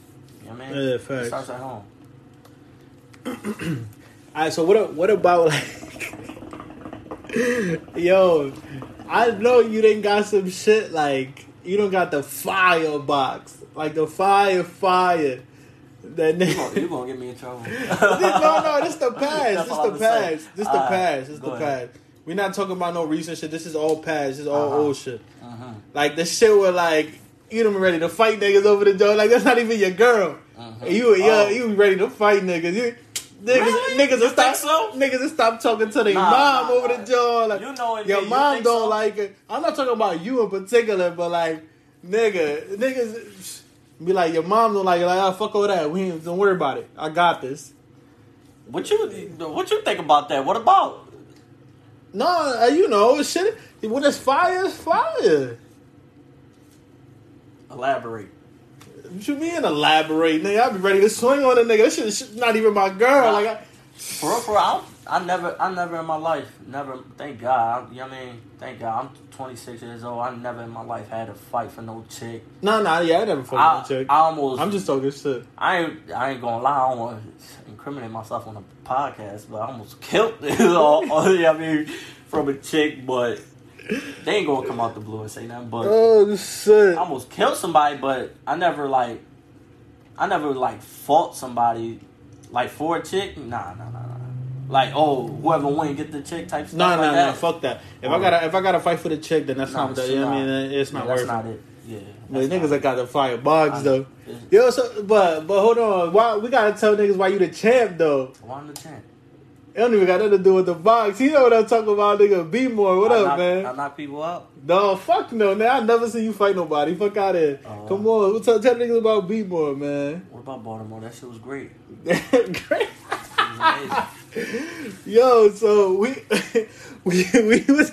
You know what I mean? Yeah, It starts at home. All right, so what what about like, yo? I know you didn't got some shit like you don't got the fire box, like the fire fire. That You gonna, you gonna get me in trouble. no, no, this the past. This the past. This the past. This the past. We're not talking about no recent shit. This is all past. This is all Uh-huh. old shit. Uh-huh. Like the shit where like you done ready to fight niggas over the joint. Like that's not even your girl. Uh-huh. You you Oh. you ready to fight niggas. You, niggas Really? niggas will You stop so? niggas will stop talking to their Nah, mom nah, over nah. the joint. Like, You know it, your you mom think don't so? like it. I'm not talking about you in particular, but like nigga, niggas be like your mom don't like it. Like oh, fuck all that. We don't worry about it. I got this. What you what you think about that? What about? No, you know shit. When it's fire, it's fire. Elaborate. What you mean elaborate, nigga? I be ready to swing on a nigga. That shit, not even my girl. Like, I, For real, for real, I, I never, I never in my life, never. Thank God. I, you know what I mean? Thank God. I'm 26 years old. I never in my life had a fight for no chick. no, no, yeah, I never fought for a chick. I almost. I'm just talking shit. I ain't. I ain't gonna lie. I don't want to incriminate myself on a podcast, but I almost killed it. all, all- you know what I mean, from a chick, but they ain't gonna come out the blue and say nothing. But Oh shit. I almost killed somebody, but I never like, I never like fought somebody like for a chick. Nah, nah, nah, nah. Like oh, whoever win get the chick type stuff. No, like no, that. fuck that. If Or- I gotta, if I gotta fight for the chick, then that's Nah, not. The, you know what I mean, it's not Yeah, worth that's it. not it. Yeah, But niggas not that got the fire box though. Yo, so but but hold on, why we gotta tell niggas why you the champ though? Why the champ? It don't even got nothing to do with the box. You know what I'm talking about, nigga. Be more. What I up, knock, man? I knock people out. No, fuck no, man. I never see you fight nobody. Fuck out here. Oh. Come on, tell, tell niggas about Be more, man. What about Baltimore? That shit was great. Great. Was. Yo, so we we we was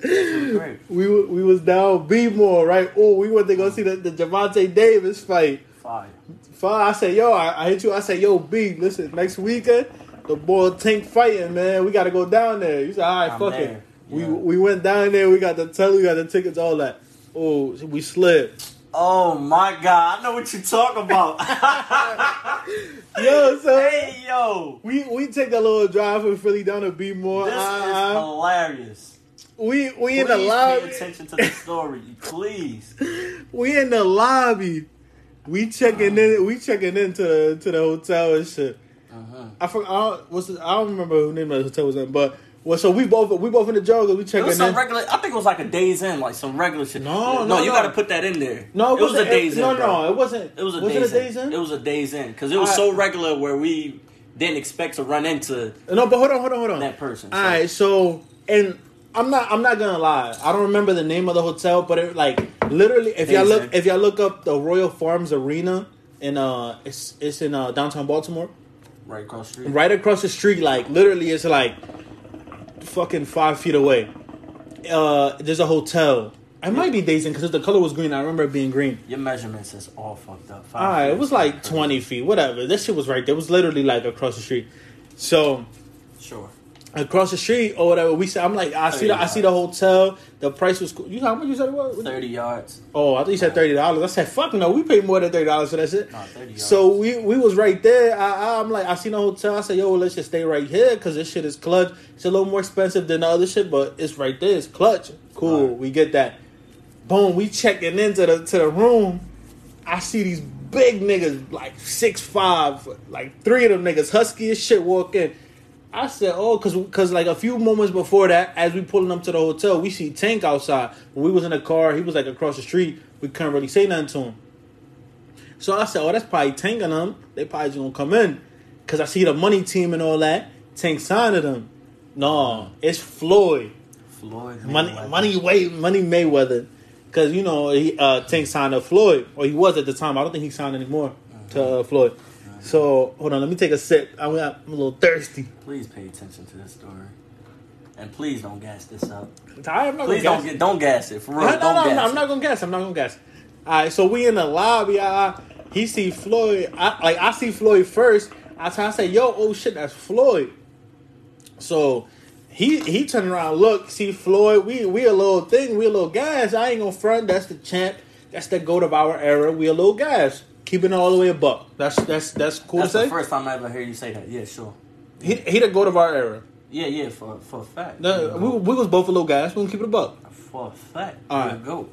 great. we we was down B more, right? Oh, we went to go uh-huh. see the, the Gervonta Davis fight. Fire. Fine, I said, yo, I, I hit you. I said, yo, B, listen, next weekend the boy Tank fighting, man. We got to go down there. You said, all right, I'm fuck there. it. We Yeah. we went down there. We got the tell, we got the tickets, all that. Oh, we slipped. Oh my god, I know what you talk about. Yo, so hey yo, we we take a little drive from Philly down to B more. this is Uh, hilarious. we we Please in the pay lobby. attention to the story, please. We in the lobby. We checking in. We checking into the to the hotel and shit. Uh-huh. I forgot. I don't, what's the, I don't remember who name of the hotel was in, but well, so we both we both in the jungle. We It checking was some in. regular. I think it was like a days in, like some regular shit. No, no, no, you no. got to put that in there. no, it was a days in. No, bro. no, it wasn't. It was a was days, it a days in? It was a days in because it was I- so regular where we didn't expect to run into No, but hold on, hold on, hold on. that person. All right, so and I'm not I'm not gonna lie. I don't remember the name of the hotel, but it like literally if y'all look if y'all look up the Royal Farms Arena in uh it's it's in uh downtown Baltimore. right across the street. Right across the street, like literally it's like fucking five feet away. Uh there's a hotel. I might be dazing because the color was green. I remember it being green. Your measurements is all fucked up. Five All right, it was like 20 feet, whatever. This shit was right there. It was literally like across the street. So. Across the street or whatever. We said, I'm like, I see, the, I see the hotel. The price was cool. You know how much you said it was? Thirty yards. Oh, I thought you said thirty dollars. I said, fuck no, we paid more than thirty dollars for that shit. Nah, 30 yards. So we we was right there. I, I'm like, I seen the hotel. I said, yo, let's just stay right here because this shit is clutch. It's a little more expensive than the other shit, but it's right there. It's clutch. Cool, Alright. we get that. Boom, we checking into the to the room. I see these big niggas, like six five, like three of them niggas, husky as shit, walk in. I said, oh, cause, cause like a few moments before that, as we pulling up to the hotel, we see Tank outside. When we was in the car, he was like across the street. We couldn't really say nothing to him. So I said, oh, that's probably Tank and them. They probably just gonna come in, cause I see the money team and all that. Tank signed them. No, it's Floyd. Floyd. Money, Mayweather. money, way, money Mayweather, because you know he uh, Tank signed to Floyd, or he was at the time. I don't think he signed anymore to uh, Floyd. So hold on, let me take a sip. I'm, I'm a little thirsty. Please pay attention to this story, and please don't gas this up. I'm not Please don't get don't gas it for real. No, no, don't no, gas no, I'm not gonna guess. I'm not gonna guess. All right, so we in the lobby. I, he see Floyd. I, like I see Floyd first. I try to say, "Yo, oh shit, that's Floyd." So he he turned around, look, see Floyd. We we a little thing. We a little gas. I ain't gonna front. That's the champ. That's the goat of our era. We a little gas. Keeping it all the way a buck. That's that's that's cool That's to the say. first time I ever hear you say that. Yeah, sure. He he the goat of our era. Yeah, yeah, for for a fact. No, we, we was both a little gas. We gonna keep it a buck. for a fact. All All right. right. Go.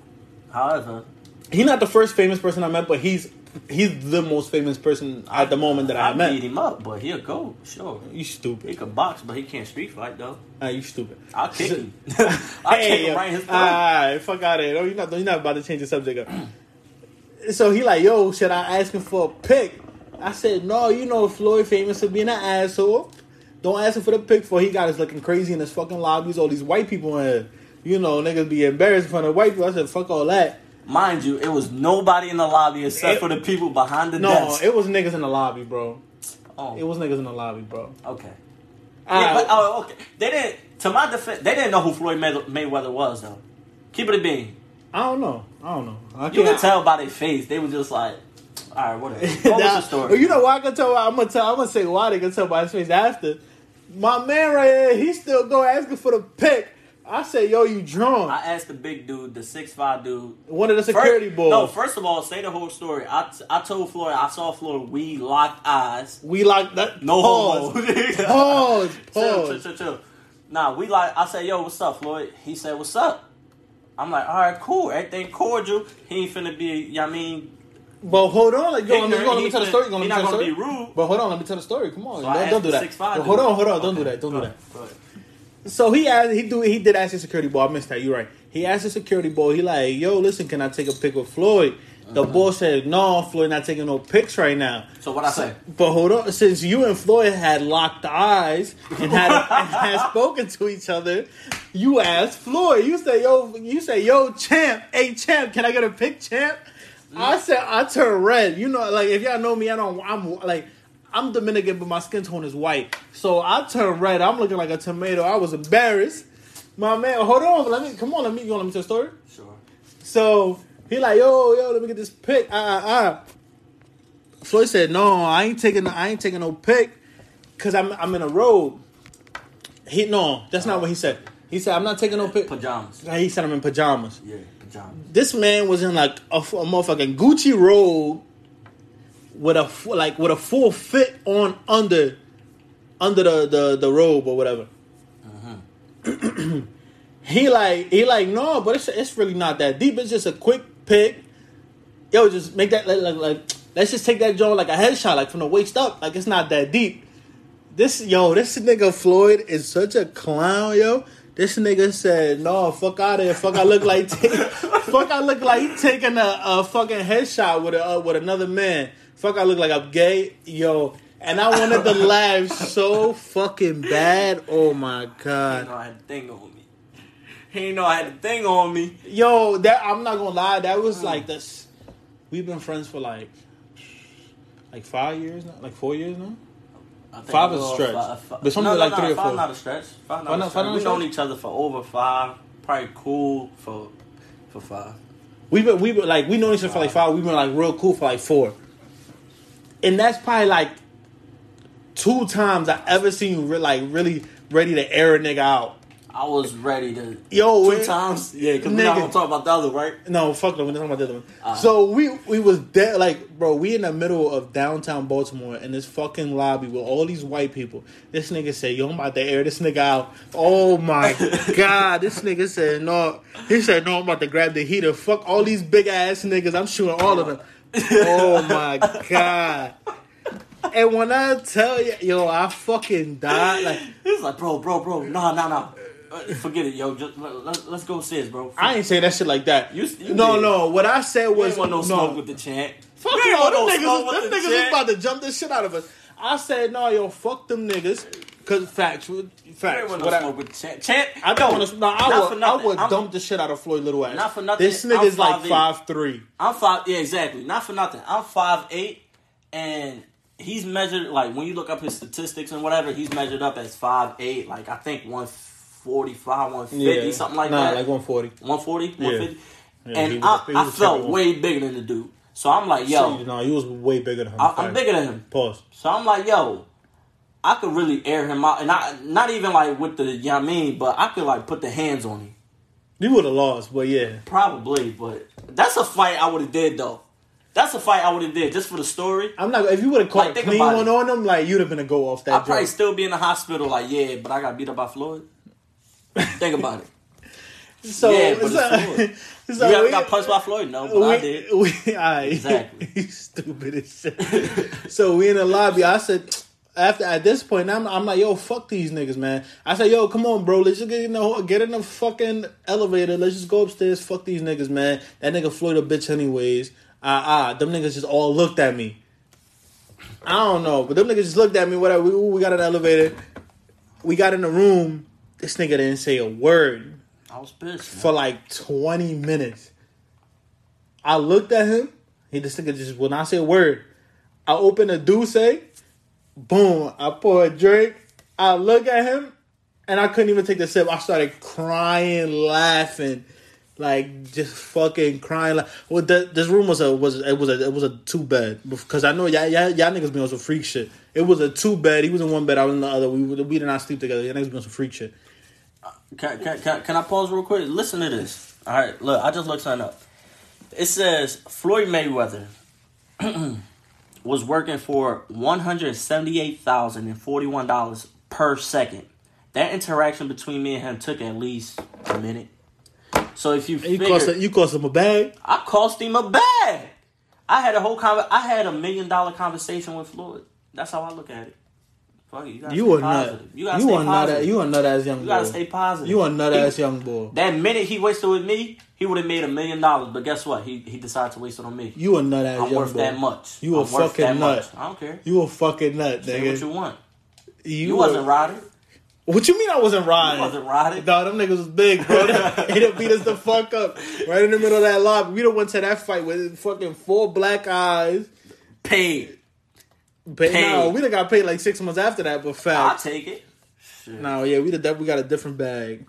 However, He's not the first famous person I met, but he's he's the most famous person at the moment that I, I met. beat him up, but he'll go sure. You stupid. He can box, but he can't street fight though. Ah, you stupid. I'll kick him. I'll kick him right in his throat. Alright, fuck out of here. No, you're not, you're not about to change the subject up. So he like, yo, should I ask him for a pick? I said, no, you know Floyd famous for being an asshole. Don't ask him for the pick for he got us looking crazy in his fucking lobbies. All these white people in here. You know, niggas be embarrassed in front of white people. I said, fuck all that. Mind you, it was nobody in the lobby except It- for the people behind the No, desk. it was niggas in the lobby, bro. oh, It was niggas in the lobby, bro. okay. Yeah, but oh, okay. They didn't. To my defense, they didn't know who Floyd May- Mayweather was though. Keep it a bean. I don't know. I don't know. I You can tell by their face. They were just like, all right, whatever. What was Nah, the story? You know why I can tell? I'm gonna tell. I'm gonna say why they can tell by his face after. My man right here, he still go asking for the pick. I say, yo, you drunk? I asked the big dude, the six five dude. One of the security First- boys. No, first of all, say the whole story. I, t- I told Floyd, I saw Floyd, we locked eyes. we like that. No pause. homo. Pause. Chill, chill, chill, chill. Nah, we like. I said, "Yo, what's up, Floyd?" He said, "What's up?" I'm like, "All right, cool. Everything cordial. He ain't finna be. You know I mean, But hold on, like, yo, let me, let me tell the story. Go, let he me not tell the gonna story. be rude. But hold on, let me tell the story. Come on, So don't, don't do that. 6'5" But dude. hold on, hold on, don't do that. Don't go do ahead, that. So he asked, he do, he did ask the security boy. I missed that. You're right. He asked the security boy. He like, yo, listen, can I take a pic with Floyd? The Uh-huh. boy said, no, Floyd not taking no pics right now. So what I say? But hold on, since you and Floyd had locked eyes and had and had spoken to each other, you asked Floyd. You say, "Yo," you say, "Yo, champ, hey champ, can I get a pic, champ?" I said, I turn red. You know, like if y'all know me, I don't. I'm like, I'm Dominican, but my skin tone is white. So I turn red. I'm looking like a tomato. I was embarrassed. My man, hold on, let me come on. Let me. You want let me tell the story? Sure. So he like, yo, yo, let me get this pick. Ah, ah, ah. Floyd said, no, I ain't taking, I ain't taking no pick, cause I'm, I'm in a robe. He no, that's not what he said. He said, I'm not taking no pic. Pajamas. He said, I'm in pajamas. Yeah, pajamas. This man was in like a, a motherfucking Gucci robe with a like with a full fit on under, under the the, the robe or whatever. Uh-huh. he like he like no, but it's it's really not that deep. It's just a quick pick. Yo, just make that like, like, like let's just take that joint like a headshot, like from the waist up. Like it's not that deep. This yo, this nigga Floyd is such a clown, yo. This nigga said, "No, fuck out of here. Fuck, I look like ta- fuck. I look like taking a, a fucking headshot with a uh, with another man. Fuck, I look like I'm gay, yo." And I wanted to laugh so fucking bad. Oh my god. know I had a thing on me. He didn't know I had a thing on me. Yo, that I'm not gonna lie, that was like this. We've been friends for like, like five years now, like four years now. I think Five is a stretch. five- five- But something no, like no, three no, or five four. not a stretch. Five not Five a stretch. five not a We've known each other for over five. Probably cool for for five. We've been, we've been like we known each other for like five. We've been like real cool for like four. And that's probably like two times I ever seen you re- like really ready to air a nigga out. I was ready to Yo, two we- times. Yeah, because we're not gonna talk about the other, right? No, fuck no. We're not talking about the other one. Uh. so we we was dead. Like, bro, we in the middle of downtown Baltimore in this fucking lobby with all these white people. This nigga said, "Yo, I'm about to air this nigga out." Oh my god, this nigga said no. He said, "No, I'm about to grab the heater. Fuck all these big ass niggas. I'm shooting all of them." Oh my god. And when I tell you, yo, I fucking died. Like, He's like, bro, bro, bro, nah, nah, nah. Uh, Forget it, yo. Just let, let, let's go sis, bro. I ain't say that shit like that. You- you no, did. no. What I said was no no. smoke with the chant. Fuck you, want them niggas, them the niggas is about to jump the shit out of us. I said, no, yo, fuck them niggas. Cause facts, facts. want no What I, smoke with the chant. Chant. I don't want to. No, I would. I would I'm- dump the shit out of Floyd Little ass. Not for nothing, This nigga's like five three. I'm five. Yeah, exactly. Not for nothing. I'm five eight, and he's measured like when you look up his statistics and whatever, he's measured up as five eight. Like I think one forty five, one fifty, something like nah, that. like one forty. 140, 150. Yeah, and he was I, a- he I felt triple. way bigger than the dude. So I'm like, yo, no, you was way bigger than him. I, I'm bigger than him. Pause. So I'm like, yo, I could really air him out, and I not even like with the, you know what I mean, but I could like put the hands on him, You would have lost, but yeah. probably. But that's a fight I would have did though. That's a fight I would have did just for the story. I'm not. If you would have caught Like, a clean one it. on him, like you'd have been a go off that. I'd probably still be in the hospital, like, yeah, but I got beat up by Floyd. Think about it. So, Yeah, but so- it's Floyd. So you we- got punched by Floyd? No, but I did. we, alright. Exactly. He's stupid as shit. so we in the lobby. I said, after at this point, I'm, I'm like, yo, fuck these niggas, man. I said, yo, come on, bro. Let's just get in the get in the fucking elevator. Let's just go upstairs. Fuck these niggas, man. That nigga Floyd a bitch, anyways. Ah, ah. Them niggas just all looked at me. I don't know, but them niggas just looked at me. Whatever. We, we got an elevator. We got in the room. This nigga didn't say a word I was pissed. Man. for like 20 minutes. I looked at him. He this nigga just will not say a word. I open a douce. Boom. I pour a drink. I look at him and I couldn't even take the sip. I started crying, laughing. Like just fucking crying. Like, well, the, this room was a was it was a it was a two bed because I know y'all, y'all, y'all niggas be on some freak shit. It was a two bed. He was in one bed. I was in the other. We we did not sleep together. Y'all niggas be on some freak shit. Can, can, can, can I pause real quick? Listen to this. All right, look, I just looked something up. It says Floyd Mayweather was working for one hundred seventy-eight thousand and forty-one dollars per second. That interaction between me and him took at least a minute. So if you You cost you cost him a bag. I cost him a bag. I had a whole conver- I had a million dollar conversation with Floyd. That's how I look at it. Fuck it, you gotta You stay are not. positive. You gotta You stay are not. positive. You are not as young. You gotta boy. stay positive. You are not He- as young boy. That minute he wasted with me, he would have made a million dollars. But guess what? He he decided to waste it on me. You are not as I'm young worth boy. that much. You a I'm worth fucking that nut. much. I don't care. You a fucking nut, Say what you want. You, You, wasn't a- riding. What you mean I wasn't riding? You wasn't riding. Dog, them niggas was big, bro. Done beat us the fuck up right in the middle of that lobby. We done went to that fight with fucking four black eyes. Paid. Pay, Paid. No, we done got paid like six months after that, but I'll take it. Shit. No, yeah, we did we got a different bag.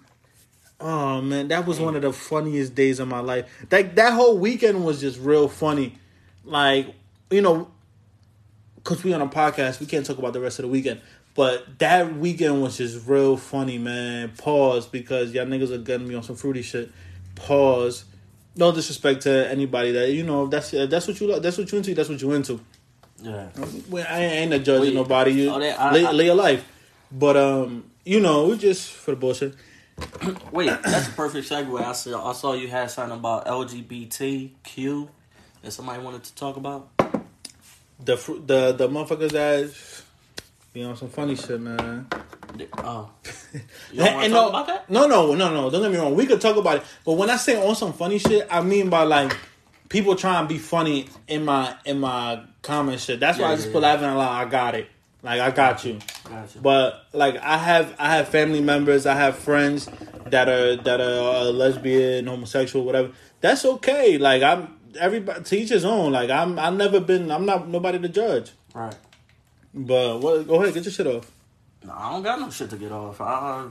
Oh man, that was one of the funniest days of my life. That that whole weekend was just real funny. Like, you know, cause we on a podcast, we can't talk about the rest of the weekend. But that weekend was just real funny, man. Pause because y'all niggas are getting me on some fruity shit. Pause. No disrespect to anybody that you know. That's that's what you like. That's what you into. That's what you into. Yeah. Well, I ain't a judging Wait, nobody. You oh, that- I- lay, I- lay your life, but um, you know, we just for the bullshit. Wait, that's a perfect segue. I saw I saw you had something about LGBTQ that somebody wanted to talk about. The the the motherfuckers that be on some funny shit, man. Oh. You want to And talk no, no, no, no, no. Don't get me wrong. We could talk about it, but when I say on some funny shit, I mean by like people trying to be funny in my in my comment shit. That's why Yeah, I just yeah, put yeah. laughing a lot. I got it. Like I got you. Gotcha. But like I have I have family members, I have friends that are that are uh, lesbian, homosexual, whatever. That's okay. Like I'm everybody to each his own. Like I'm I've never been I'm not nobody to judge. right. But what go ahead, get your shit off. No, I don't got no shit to get off. I,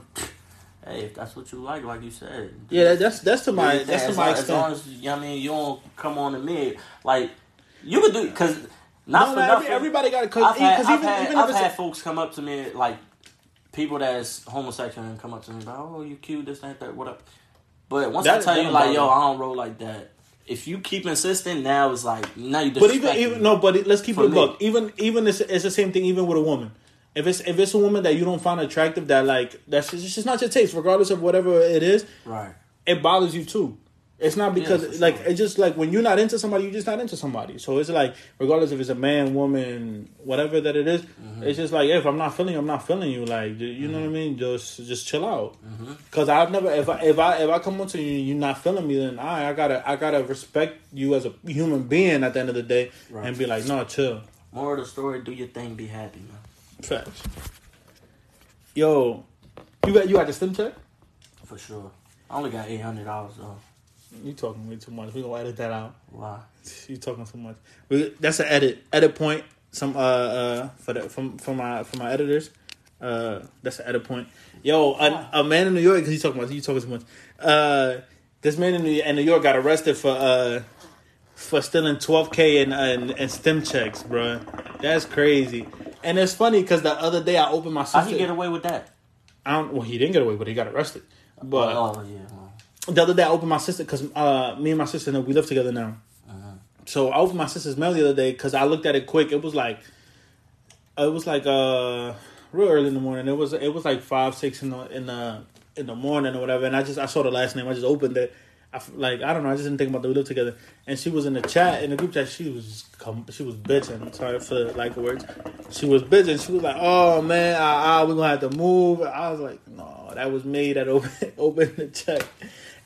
hey, if that's what you like, like you said. Yeah, that's that's to my your that's to my long, as long extent. as you know I mean, you don't come on to me like you could do because not No, for no, nothing. everybody got it I've had, because I've even had, even I've had folks come up to me like people that's homosexual and come up to me like, "Oh, you cute, this, that, that, what up." But once I tell you like, "Yo, I don't roll like that," if you keep insisting, now it's like now you. but even even no, but it- let's keep it buck. Even even it's, it's the same thing. Even with a woman, if it's if it's a woman that you don't find attractive, that like that's just, it's just not your taste, regardless of whatever it is. right. it bothers you too. It's not because Yeah, like sure. it's just like when you're not into somebody, you're just not into somebody. So it's like regardless if it's a man, woman, whatever that it is, Mm-hmm. it's just like if I'm not feeling, you, I'm not feeling you. Like you know what I Mm-hmm. mean? Just just chill out. Because I've never if I if I if I come onto you, and you're not feeling me, then I I gotta I gotta respect you as a human being at the end of the day Right. and be like, no, chill. More of the story: Do your thing, be happy, man. Facts. Yo, you got you got the stim check? For sure. I only got eight hundred dollars though. You talking way too much. We gonna edit that out. Why? You talking too much. We, that's an edit. Edit point. Some uh uh for the from from my for my editors. Uh, that's an edit point. Yo, a, a man in New York. Cause you talking about you talking too much. Uh, this man in New, in New York got arrested for uh for stealing twelve k in and and stim checks, bro. That's crazy. And it's funny because the other day I opened my sister's. How he get away with that? I don't. Well, he didn't get away, but he got arrested. But oh yeah. the other day I opened my sister because uh, me and my sister we live together now. Uh-huh. So I opened my sister's mail the other day because I looked at it quick. It was like, it was like uh, real early in the morning. It was it was like five six in the in the in the morning or whatever. And I just I saw the last name. I just opened it. I like I don't know. I just didn't think about that we lived together. And she was in the chat in the group chat. She was she was bitching. Sorry for like words. She was bitching. She was like, "Oh man, ah, ah, we gonna have to move." I was like, "No, that was me that opened opened the check."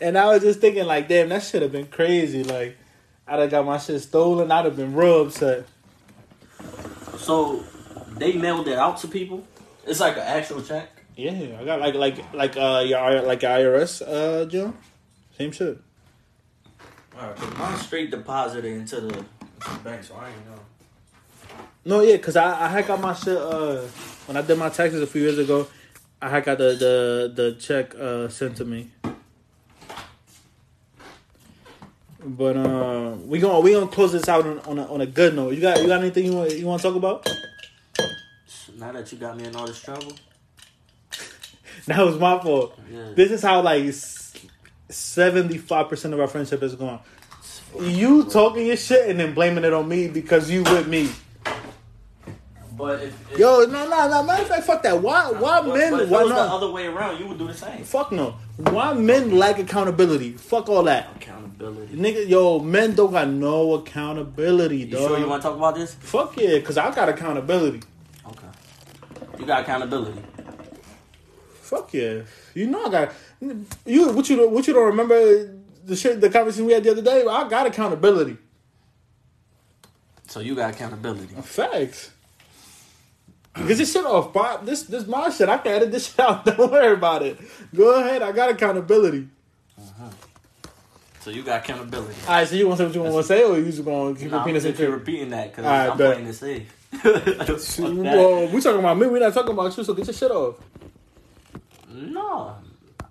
And I was just thinking, like, damn, that should have been crazy. Like, I'd have got my shit stolen. I'd have been real upset. So they mailed it out to people. It's like an actual check. Yeah, I got like like like uh your like your IRS uh Joe, same shit. Alright, 'cause mine's straight deposited into the, into the bank, so I ain't know. No, yeah, cause I I had got my shit uh when I did my taxes a few years ago. I had got the the the check uh sent to me. But uh, we gonna we gonna close this out on on a, on a good note. You got you got anything you want you want to talk about? Now that you got me in all this trouble, That was my fault. yeah. This is how like seventy five percent of our friendship is gone. You talking your shit and then blaming it on me because you with me. But if, if Yo, no, no, no. Matter of fact, fuck that. Why, why but, men? but if it why was the not? other way around, you would do the same. Fuck no. Why men lack accountability? Fuck all that. Accountability. Nigga, yo, men don't got no accountability, You dog. sure you want to talk about this? Fuck yeah, cause I got accountability. Okay. You got accountability. Fuck yeah, you know I got you. What you don't- what you don't remember the shit the conversation we had the other day? I got accountability. So you got accountability. Facts. Cause this shit off, Bob. This this my shit. I can edit this shit out. Don't worry about it. Go ahead. I got accountability. Uh-huh. So you got accountability. All right. So you want to say what you want to say, or you just gonna keep Nah, repeating just this keep repeating that because Alright, I'm bet. playing safe. Fuck. Well, we talking about me. We're not talking about you. So get your shit off. No,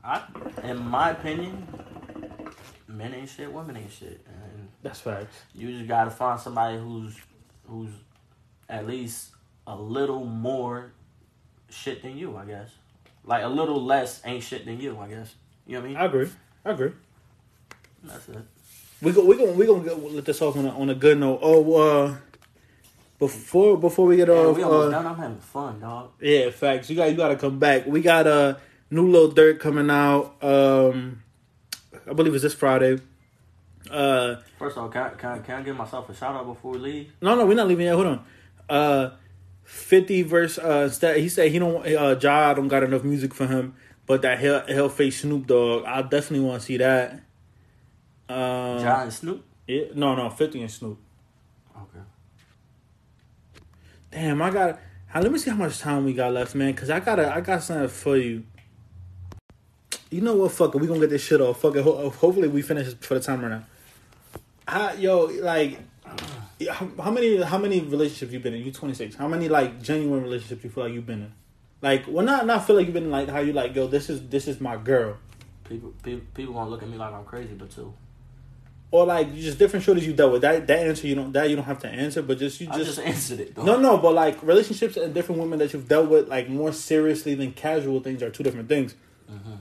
I, in my opinion, men ain't shit, women ain't shit, and That's facts. you just gotta find somebody who's who's at least a little more shit than you, I guess. Like a little less ain't shit than you, I guess. You know what I mean? I agree. I agree. That's it. We go. We gonna we gonna get, let this off on a, on a good note. Oh, uh, before before we get Man, off, we almost uh, done. I'm having fun, dog. yeah, facts. You got you got to come back. We got a uh, new little dirt coming out. Um, I believe it's this Friday. Uh, First of all, can I, can I, can I give myself a shout out before we leave? no, no, we're not leaving yet. Hold on. Uh, fifty verse. Uh, instead, he said he don't. Uh, Ja don't got enough music for him, but that he'll he'll face Snoop Dogg. I definitely want to see that. Um, John and Snoop. yeah, no, no, fifty and Snoop. Okay. Damn, I got. Let me see how much time we got left, man. Cause I gotta, I got something for you. You know what? Fuck it, we gonna get this shit off. Fuck it. Ho- hopefully, we finish for the time right now. How, yo, like, how, many, how many relationships you been in? You twenty six. How many like genuine relationships you feel like you've been in? Like, well, not not feel like you've been in, like how you like, yo, this is this is my girl, People, people, people gonna look at me like I'm crazy, but too. or like just different shorties you dealt with. That that answer you don't that you don't have to answer, but just you I just just answered it. Though. No, no, but like relationships and different women that you've dealt with, like more seriously than casual things, are two different things. Mm-hmm.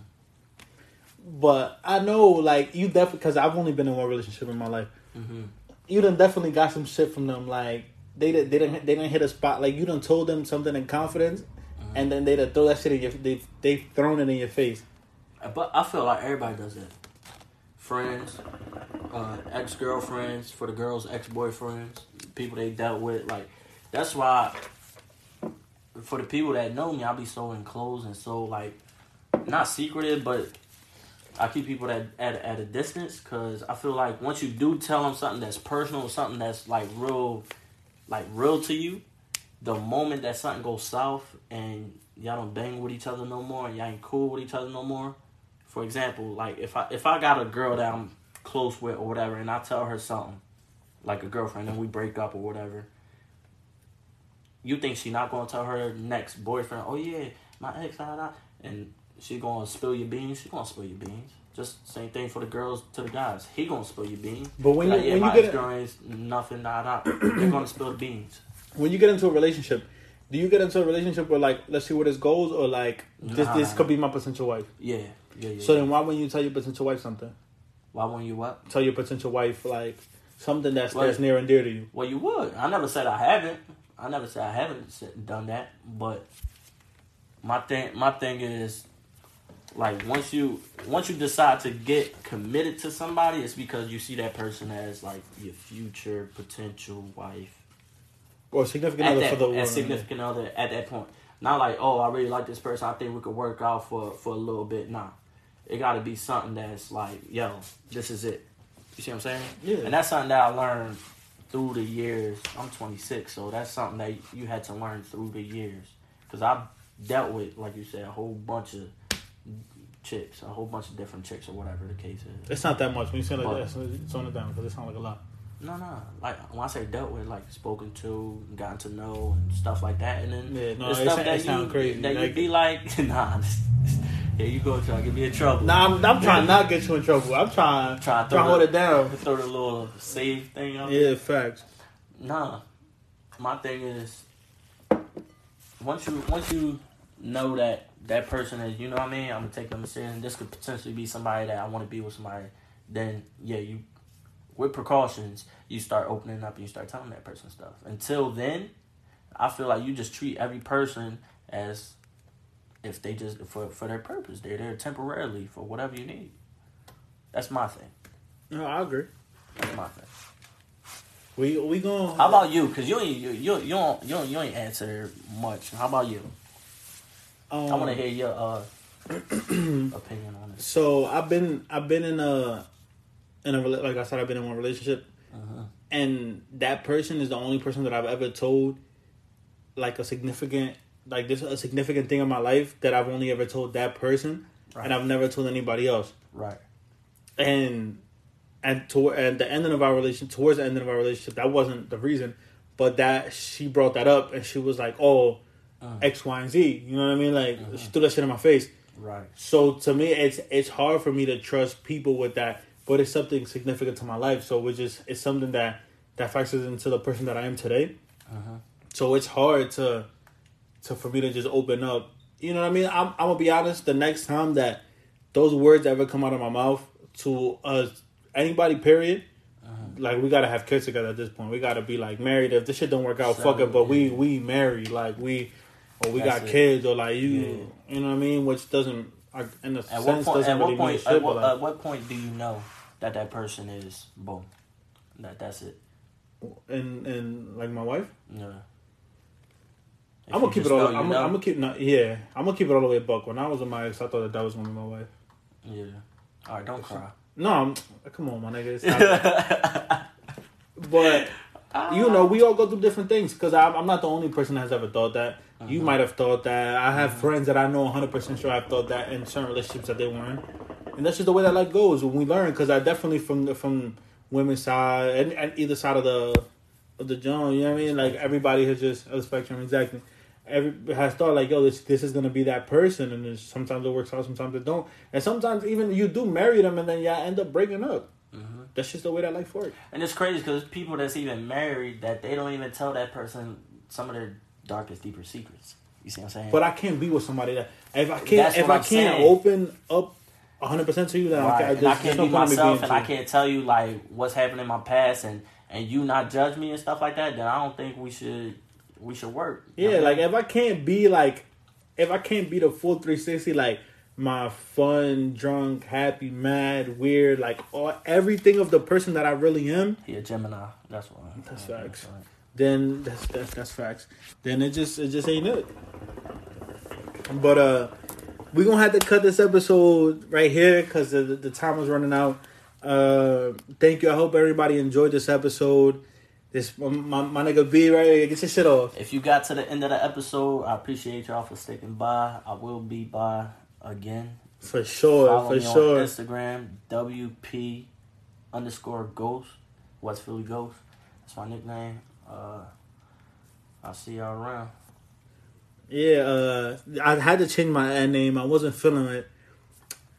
But I know, like you definitely, because I've only been in one relationship in my life. Mm-hmm. You done definitely got some shit from them. Like they did, they didn't, they didn't hit a spot. Like you done told them something in confidence, Mm-hmm. and then they done throw that shit in your, they they thrown it in your face. But I feel like everybody does that. Friends, uh, ex girlfriends, for the girls, ex boyfriends, people they dealt with. Like that's why, for the people that know me, I'll be so enclosed and so like not secretive, but I keep people at at, at a distance because I feel like once you do tell them something that's personal, something that's like real, like real to you, the moment that something goes south and y'all don't bang with each other no more and y'all ain't cool with each other no more. For example, like if I if I got a girl that I'm close with or whatever, and I tell her something, like a girlfriend, and we break up or whatever. You think she not gonna tell her next boyfriend, oh yeah, my ex, da, da, and she gonna spill your beans? She gonna spill your beans. Just same thing for the girls to the guys. He gonna spill your beans. But when like, you- yeah, when you get ex a- nothing, da da, they're gonna spill the beans. When you get into a relationship, do you get into a relationship where like let's see where this goes, or like this this could be my potential wife? Yeah, yeah, yeah. So yeah. then why wouldn't you tell your potential wife something? why wouldn't you what? Tell your potential wife like something that's Well- that's near and dear to you. Well, you would. I never said I haven't. I never said I haven't done that. But my thing, my thing is, like once you once you decide to get committed to somebody, it's because you see that person as like your future potential wife. Or significant At other that, for the woman. significant other at that point. Not like, oh, I really like this person. I think we could work out for for a little bit. Nah, it got to be something that's like, yo, this is it. You see what I'm saying? Yeah. And that's something that I learned through the years. I'm 26, so that's something that you had to learn through the years. Because I dealt with, like you said, a whole bunch of chicks, a whole bunch of different chicks, or whatever the case is. It's not that much. When you say like But- that, it's, it's on it down because it sounds like a lot. No, no. Like when I say dealt with, like spoken to, gotten to know, and stuff like that, and then Yeah, no, the stuff that you crazy. that you Like- be like, nah, here you go, trying to get me in trouble. Nah, I'm, I'm trying not to get you in trouble. I'm trying, Try trying to throw hold the- it down. throw the little save thing on. Yeah, facts. Nah, my thing is once you once you know that that person is, you know what I mean. I'm gonna take them serious. And this could potentially be somebody that I want to be with somebody. Then yeah, you with precautions, you start opening up and you start telling that person stuff. Until then, I feel like you just treat every person as if they just for for their purpose. They're there temporarily for whatever you need. That's my thing. No, I agree. That's my thing. We we going. How about you? Cause you ain't you you you don't you don't, you ain't answer much. How about you? Um, I want to hear your uh opinion on it. So I've been I've been in a in a like I said I've been in one relationship, Uh-huh. and that person is the only person that I've ever told like a significant like this a significant thing in my life that I've only ever told that person, Right. and I've never told anybody else. Right. and and to at the ending of our relationship, towards the ending of our relationship, that wasn't the reason, but that she brought that up and she was like, "Oh, Uh. X, Y, and Z." You know what I mean? Like Uh-huh. she threw that shit in my face. Right. So to me, it's it's hard for me to trust people with that, but it's something significant to my life. So it's just it's something that that factors into the person that I am today. Uh-huh. So it's hard to to for me to just open up. You know what I mean? I'm I'm gonna be honest. The next time that those words ever come out of my mouth to uh anybody, period. Like we gotta have kids together at this point. We gotta be like married. If this shit don't work out, fuck it. But we we married. Like we or we That's got it. kids or like you. Yeah. You know what I mean? Which doesn't I- in a At what sense point? doesn't At really what mean point? shit. At but what, like, at what point do you know that that person is boom? That that's it. and and like my wife. Yeah. If I'm gonna keep it all. I'm, gonna, know. I'm gonna keep. Not, yeah, I'm gonna keep it all the way buck. When I was with my ex, I thought that that was gonna be my wife. Yeah. All right. Don't cry. No, I'm, come on, my nigga. It's not- but you know, we all go through different things. Because I'm, I'm not the only person that has ever thought that. You uh-huh. might have thought that. I have uh-huh. friends that I know 100 percent sure I've thought that in certain relationships that they were in, and that's just the way that life goes. When we learn, because I definitely from the from women's side and, and either side of the of the joint. You know what I mean? Like everybody has just a spectrum exactly. Every has thought like, yo, this this is gonna be that person, and sometimes it works out, sometimes it don't, and sometimes even you do marry them, and then y'all end up breaking up. Uh-huh. That's just the way that life works. And it's crazy because people that's even married that they don't even tell that person some of their darkest, deeper secrets. You see what I'm saying? But I can't be with somebody that if I can't That's if I I'm can't saying. open up hundred percent to you, then Right. I, and can't, I can't be point in me myself, and I can't tell you like what's happened in my past, and and you not judge me and stuff like that. Then I don't think we should we should work. Yeah, know? like if I can't be like, if I can't be the full three sixty, like my fun, drunk, happy, mad, weird, like all everything of the person that I really am, he a Gemini. That's why. That's facts. right. Then that's that's that's facts. Then it just it just ain't it. But uh, we gonna have to cut this episode right here because the the time is running out. Uh, thank you. I hope everybody enjoyed this episode. This my my, nigga B right here. Get your shit off. If you got to the end of the episode, I appreciate y'all for sticking by. I will be by again. For sure, Follow for sure. on Instagram, WP underscore Ghost, West Philly Ghost. That's my nickname. Uh, I'll see y'all around. Yeah, uh, I had to change my ad name. I wasn't feeling it.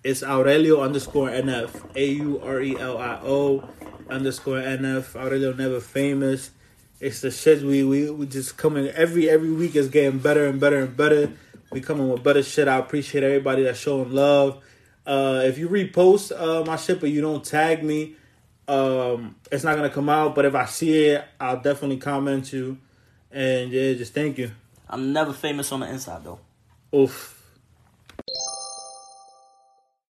It's Aurelio underscore NF. A U R E L I O underscore NF. Aurelio Never Famous. It's the shit we, we, we just coming every every week is getting better and better and better. We coming with better shit. I appreciate everybody that's showing love. Uh, if you repost uh, my shit but you don't tag me, um, it's not gonna come out. But if I see it, I'll definitely comment you. And yeah, just thank you. I'm never famous on the inside though. Oof.